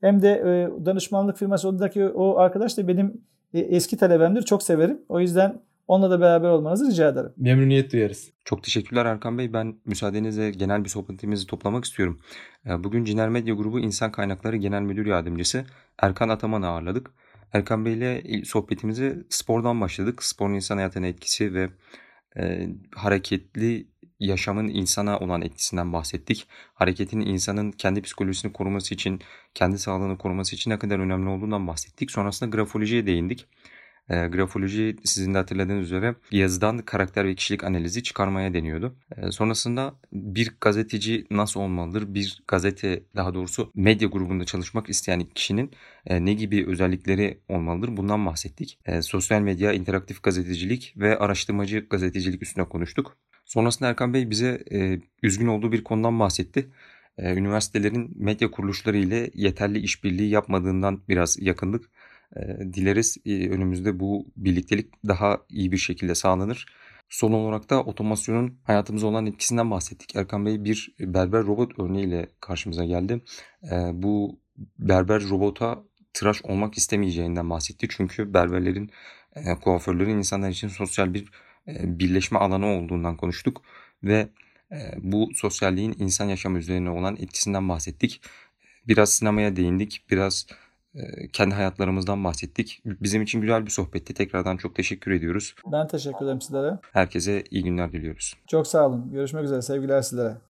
Hem de e, danışmanlık firması oradaki o arkadaş da benim e, eski talebemdir. Çok severim. O yüzden onunla da beraber olmanızı rica ederim. Memnuniyet duyarız. Çok teşekkürler Erkan Bey. Ben müsaadenizle genel bir sohbetimizi toplamak istiyorum. E, bugün Ciner Medya Grubu İnsan Kaynakları Genel Müdür Yardımcısı Erkan Ataman'ı ağırladık. Erkan Bey ile sohbetimizi spordan başladık. Sporun insan hayatına etkisi ve e, hareketli yaşamın insana olan etkisinden bahsettik. Hareketin insanın kendi psikolojisini koruması için, kendi sağlığını koruması için ne kadar önemli olduğundan bahsettik. Sonrasında grafolojiye değindik. E, grafoloji sizin de hatırladığınız üzere yazıdan karakter ve kişilik analizi çıkarmaya deniyordu. E, sonrasında bir gazeteci nasıl olmalıdır? Bir gazete daha doğrusu medya grubunda çalışmak isteyen kişinin e, ne gibi özellikleri olmalıdır? Bundan bahsettik. E, sosyal medya, interaktif gazetecilik ve araştırmacı gazetecilik üstüne konuştuk. Sonrasında Erkan Bey bize e, üzgün olduğu bir konudan bahsetti. Üniversitelerin medya kuruluşları ile yeterli işbirliği yapmadığından biraz yakındık. Dileriz önümüzde bu birliktelik daha iyi bir şekilde sağlanır. Son olarak da otomasyonun hayatımıza olan etkisinden bahsettik. Erkan Bey bir berber robot örneğiyle karşımıza geldi. Bu berber robota tıraş olmak istemeyeceğinden bahsetti. Çünkü berberlerin, kuaförlerin insanlar için sosyal bir birleşme alanı olduğundan konuştuk. Ve bu sosyalliğin insan yaşamı üzerine olan etkisinden bahsettik. Biraz sinemaya değindik, biraz kendi hayatlarımızdan bahsettik. Bizim için güzel bir sohbetti. Tekrardan çok teşekkür ediyoruz. Ben teşekkür ederim sizlere. Herkese iyi günler diliyoruz. Çok sağ olun. Görüşmek üzere. Sevgiler sizlere.